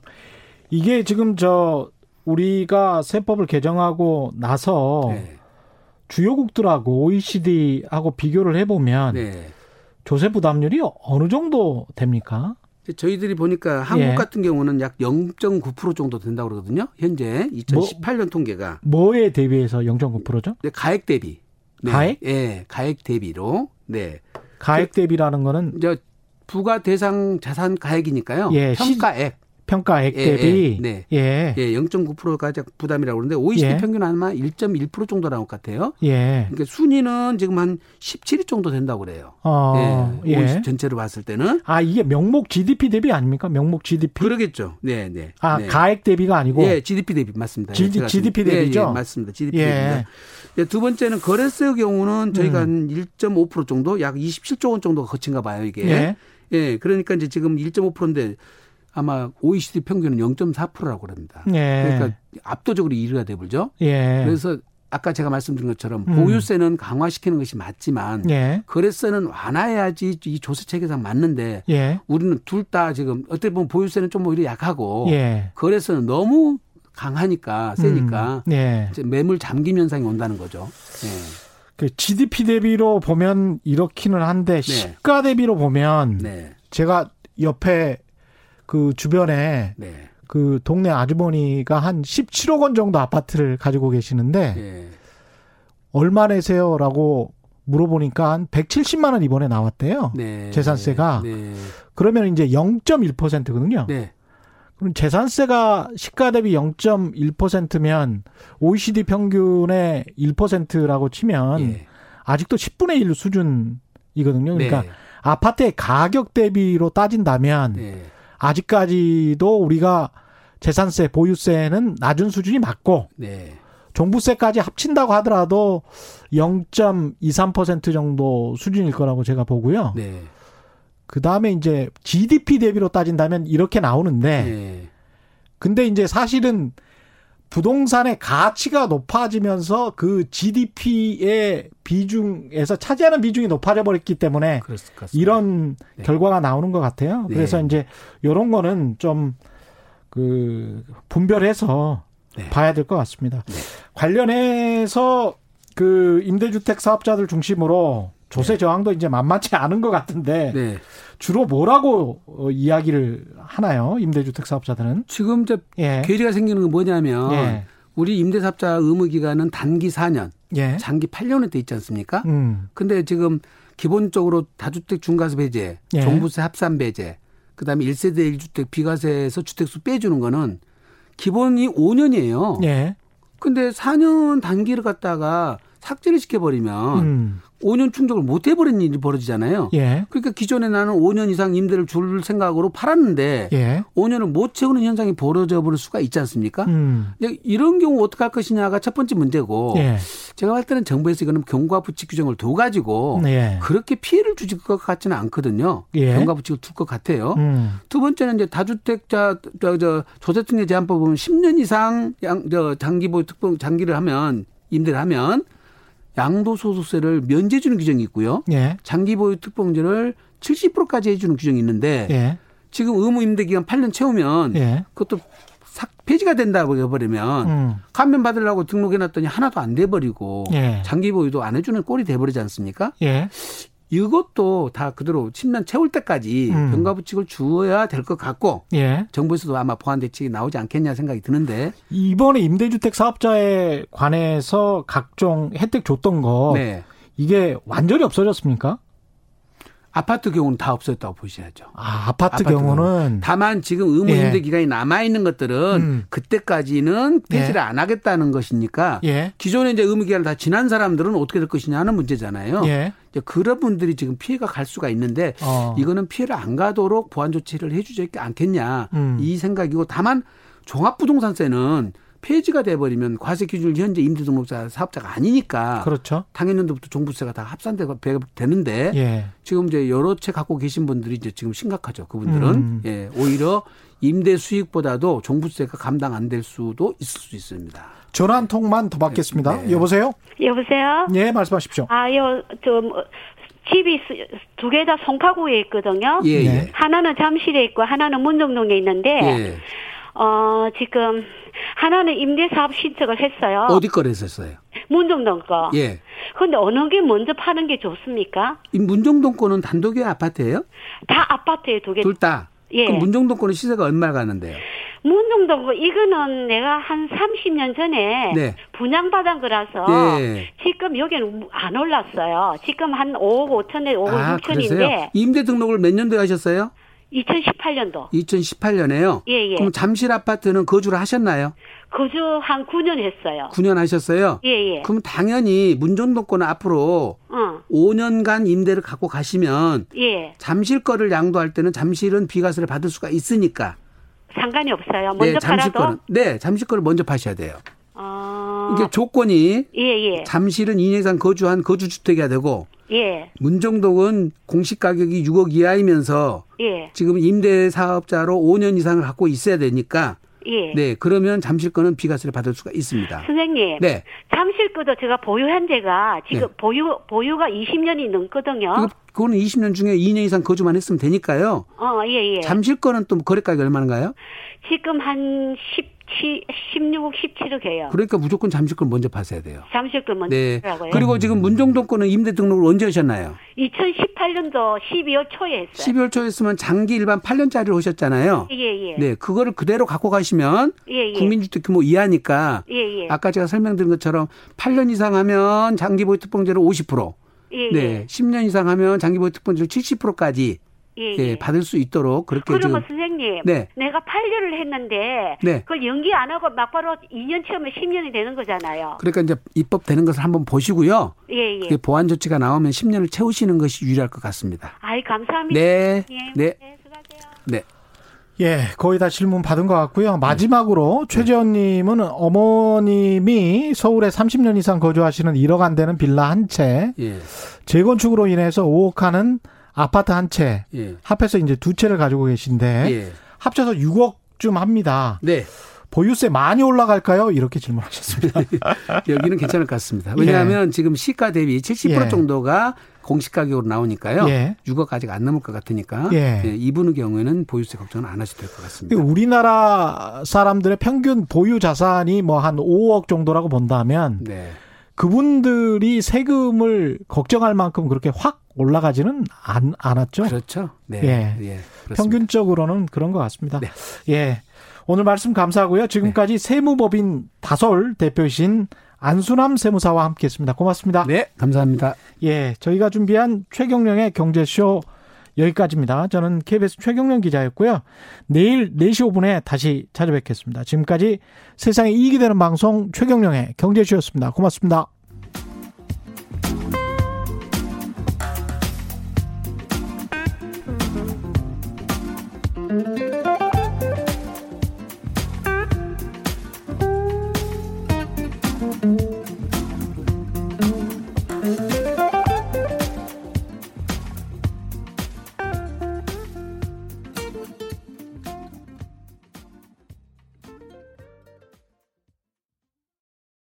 Speaker 1: 이게 지금 저 우리가 세법을 개정하고 나서 네. 주요국들하고 OECD하고 비교를 해보면 네. 조세 부담률이 어느 정도 됩니까?
Speaker 3: 저희들이 보니까 한국 예. 같은 경우는 약 0.9% 정도 된다고 그러거든요. 현재 2018년 뭐, 통계가.
Speaker 1: 뭐에 대비해서 0.9%죠?
Speaker 3: 네, 가액 대비.
Speaker 1: 네. 가액?
Speaker 3: 예, 가액 대비로. 네.
Speaker 1: 가액 대비라는 거는
Speaker 3: 저 부가 대상 자산 가액이니까요.
Speaker 1: 예,
Speaker 3: 평가액.
Speaker 1: 평가액 예, 대비
Speaker 3: 예, 네. 예. 예, 0.9%가 부담이라고 그러는데 OECD 예. 평균은 아마 1.1% 정도 나올 것 같아요. 예. 그러니까 순위는 지금 한 17위 정도 된다고 그래요. 어, 예. OECD 전체로 봤을 때는
Speaker 1: 아, 이게 명목 GDP 대비 아닙니까? 명목 GDP.
Speaker 3: 그러겠죠. 네, 네.
Speaker 1: 아,
Speaker 3: 네.
Speaker 1: 가액 대비가 아니고
Speaker 3: 예, GDP 대비 맞습니다.
Speaker 1: G, GDP 대비죠.
Speaker 3: 예, 예, 맞습니다. GDP 대비입니다. 예, 두 번째는 거래세의 경우는 저희가 음. 한1.5% 정도 약 27조 원 정도가 거친가 봐요, 이게. 예. 예, 그러니까 이제 지금 1.5%인데 아마 OECD 평균은 0.4%라고 그럽니다. 예. 그러니까 압도적으로 1위가 돼 버죠. 예. 그래서 아까 제가 말씀드린 것처럼 음. 보유세는 강화시키는 것이 맞지만 예. 거래세는 완화해야지 이 조세 체계상 맞는데 예. 우리는 둘 다 지금 어떻게 보면 보유세는 좀 오히려 약하고 예. 거래세는 너무 강하니까 세니까 음. 예. 매물 잠김 현상이 온다는 거죠. 예.
Speaker 1: 그 GDP 대비로 보면 이렇기는 한데 네. 시가 대비로 보면 네. 제가 옆에 그 주변에 네. 그 동네 아주머니가 한 17억 원 정도 아파트를 가지고 계시는데 네. 얼마 내세요라고 물어보니까 한 170만 원 이번에 나왔대요. 네. 재산세가. 네. 그러면 이제 0.1%거든요. 네. 그럼 재산세가 시가 대비 0.1%면 OECD 평균의 1%라고 치면 예. 아직도 10분의 1 수준이거든요. 그러니까 네. 아파트의 가격 대비로 따진다면 네. 아직까지도 우리가 재산세, 보유세는 낮은 수준이 맞고 네. 종부세까지 합친다고 하더라도 0.23% 정도 수준일 거라고 제가 보고요. 네. 그 다음에 이제 GDP 대비로 따진다면 이렇게 나오는데, 네. 근데 이제 사실은 부동산의 가치가 높아지면서 그 GDP의 비중에서 차지하는 비중이 높아져 버렸기 때문에 이런 네. 결과가 나오는 것 같아요. 네. 그래서 이제 이런 거는 좀 그 분별해서 네. 봐야 될 것 같습니다. 네. 관련해서 그 임대주택 사업자들 중심으로 조세 네. 저항도 이제 만만치 않은 것 같은데 네. 주로 뭐라고 어, 이야기를 하나요? 임대주택 사업자들은
Speaker 3: 지금 이제 예. 괴리가 생기는 건 뭐냐면 예. 우리 임대사업자 의무 기간은 단기 4년, 예. 장기 8년에 돼 있지 않습니까? 음. 근데 지금 기본적으로 다주택 중과세 배제, 예. 종부세 합산 배제, 그다음에 1세대 1주택 비과세에서 주택수 빼주는 거는 기본이 5년이에요. 예. 근데 4년 단기를 갖다가 삭제를 시켜버리면 음. 5년 충족을 못 해버린 일이 벌어지잖아요. 예. 그러니까 기존에 나는 5년 이상 임대를 줄 생각으로 팔았는데 예. 5년을 못 채우는 현상이 벌어져 버릴 수가 있지 않습니까? 음. 이런 경우 어떻게 할 것이냐가 첫 번째 문제고 예. 제가 볼 때는 정부에서 이거는 경과 부칙 규정을 둬 가지고 예. 그렇게 피해를 주실 것 같지는 않거든요. 예. 경과 부칙을 둘 것 같아요. 음. 두 번째는 이제 다주택자 저, 저 조세특례 제한법 보면 10년 이상 양, 저 장기보 특별 장기를 하면 임대를 하면 양도소득세를 면제 주는 규정이 있고요. 예. 장기 보유 특공제를 70%까지 해주는 규정이 있는데 예. 지금 의무 임대 기간 8년 채우면 예. 그것도 삭 폐지가 된다고 해버리면 음. 감면 받으려고 등록해놨더니 하나도 안 돼버리고 예. 장기 보유도 안 해주는 꼴이 돼버리지 않습니까? 예. 이것도 다 그대로 10년 채울 때까지 음. 병가 부칙을 주어야 될 것 같고 예. 정부에서도 아마 보완 대책이 나오지 않겠냐 생각이 드는데
Speaker 1: 이번에 임대주택 사업자에 관해서 각종 혜택 줬던 거 네. 이게 완전히 없어졌습니까?
Speaker 3: 아파트 경우는 다 없어졌다고 보셔야죠.
Speaker 1: 아, 아파트, 아파트 경우는 경우.
Speaker 3: 다만 지금 의무 임대 예. 기간이 남아 있는 것들은 음. 그때까지는 폐지를 예. 안 하겠다는 것이니까 예. 기존에 이제 의무 기간을 다 지난 사람들은 어떻게 될 것이냐 하는 문제잖아요. 예. 이제 그런 분들이 지금 피해가 갈 수가 있는데 어. 이거는 피해를 안 가도록 보완 조치를 해 주지 않겠냐 음. 이 생각이고 다만 종합부동산세는 폐지가 돼버리면 과세 기준을 현재 임대등록자 사업자가 아니니까
Speaker 1: 그렇죠.
Speaker 3: 당연년도부터 종부세가 다 합산되고 되는데 예. 지금 이제 여러 채 갖고 계신 분들이 이제 지금 심각하죠. 그분들은 음. 예, 오히려 임대 수익보다도 종부세가 감당 안 될 수도 있을 수 있습니다.
Speaker 1: 전화 한 통만 더 받겠습니다. 네. 여보세요?
Speaker 6: 여보세요?
Speaker 1: 예, 말씀하십시오.
Speaker 6: 아, 요, 저, 뭐, 집이 두 개 다 송파구에 있거든요. 예, 예. 하나는 잠실에 있고 하나는 문정동에 있는데 예. 어, 지금 하나는 임대사업 신청을 했어요.
Speaker 3: 어디 거를 했었어요?
Speaker 6: 문정동 거. 예. 근데 어느 게 먼저 파는 게 좋습니까?
Speaker 3: 이 문정동 거는 단독의 아파트예요?
Speaker 6: 다 아파트에 두 개.
Speaker 3: 둘 다. 예. 그럼 문정동 거는 시세가 얼마 가는데요?
Speaker 6: 문정동 거 이거는 내가 한 30년 전에 네. 분양받은 거라서 네. 지금 여기는 안 올랐어요. 지금 한 5억 5천에 5억 아, 6천인데.
Speaker 3: 임대 등록을 몇 년도에 하셨어요?
Speaker 6: 2018년도.
Speaker 3: 2018년에요? 예, 예. 그럼 잠실 아파트는 거주를 하셨나요?
Speaker 6: 거주 한 9년 했어요.
Speaker 3: 9년 하셨어요? 예, 예. 그럼 당연히 문정동권은 앞으로 어. 5년간 임대를 갖고 가시면 예. 잠실 거를 양도할 때는 잠실은 비과세를 받을 수가 있으니까.
Speaker 6: 상관이 없어요. 먼저 네, 잠실
Speaker 3: 팔아도? 거는 네, 잠실 거를 먼저 파셔야 돼요. 아. 이게 조건이 예, 예. 잠실은 2년 이상 거주한 거주주택이야 되고 예. 문정동은 공시 가격이 6억 이하이면서 예. 지금 임대 사업자로 5년 이상을 갖고 있어야 되니까 예. 네, 그러면 잠실거는 비과세를 받을 수가 있습니다.
Speaker 6: 선생님. 네. 잠실거도 제가 보유한 데가 지금 네. 보유 보유가 20년이 넘거든요.
Speaker 3: 그거는 20년 중에 2년 이상 거주만 했으면 되니까요.
Speaker 6: 어, 예, 예.
Speaker 3: 잠실거는 또 거래 가격이 얼마인가요?
Speaker 6: 지금 한 10. 16억, 17억 해요.
Speaker 3: 그러니까 무조건 잠실권 먼저 파셔야 돼요.
Speaker 6: 잠실권 먼저
Speaker 3: 네. 하고요. 그리고 지금 문정동 거는 임대 등록을 언제 하셨나요?
Speaker 6: 2018년도 12월 초에 했어요.
Speaker 3: 12월 초에 했으면 장기 일반 8년짜리로 오셨잖아요.
Speaker 6: 예, 예.
Speaker 3: 네, 그거를 그대로 갖고 가시면 예, 예. 국민주택 규모 이하니까 예, 예. 아까 제가 설명드린 것처럼 8년 이상 하면 장기 보유 특공제를 50%, 예, 네, 10년 이상 하면 장기 보유 특공제를 70%까지 예, 예, 예. 받을 수 있도록 그렇게
Speaker 6: 그러면 선생님, 네. 내가 8년을 했는데 네. 그걸 연기 안 하고 막바로 2년 채우면 10년이 되는 거잖아요.
Speaker 3: 그러니까 이제 입법 되는 것을 한번 보시고요. 예, 예. 보완 조치가 나오면 10년을 채우시는 것이 유리할 것 같습니다.
Speaker 6: 아이 감사합니다.
Speaker 3: 네, 예, 네, 네, 수고하세요. 네.
Speaker 1: 예, 거의 다 질문 받은 것 같고요. 마지막으로 네. 최재원님은 어머님이 서울에 30년 이상 거주하시는 1억 안 되는 빌라 한 채, 예. 재건축으로 인해서 5억 하는 아파트 한 채, 예. 합해서 이제 두 채를 가지고 계신데 예. 합쳐서 6억쯤 합니다. 네. 보유세 많이 올라갈까요? 이렇게 질문하셨습니다. [LAUGHS]
Speaker 3: 여기는 괜찮을 것 같습니다. 왜냐하면 예. 지금 시가 대비 70% 예. 정도가 공시 가격으로 나오니까요. 예. 6억 아직 안 넘을 것 같으니까 예. 예, 이분의 경우에는 보유세 걱정은 안 하셔도 될 것 같습니다.
Speaker 1: 우리나라 사람들의 평균 보유 자산이 뭐 한 5억 정도라고 본다면 네. 그분들이 세금을 걱정할 만큼 그렇게 확 올라가지는 않, 않았죠.
Speaker 3: 그렇죠.
Speaker 1: 네. 예. 예 평균적으로는 그런 것 같습니다. 네. 예. 오늘 말씀 감사하고요. 지금까지 네. 세무법인 다솔 대표이신 안수남 세무사와 함께 했습니다. 고맙습니다.
Speaker 3: 네, 감사합니다.
Speaker 1: 예, 저희가 준비한 최경령의 경제쇼 여기까지입니다. 저는 KBS 최경령 기자였고요. 내일 4시 5분에 다시 찾아뵙겠습니다. 지금까지 세상에 이익이 되는 방송 최경령의 경제쇼였습니다. 고맙습니다.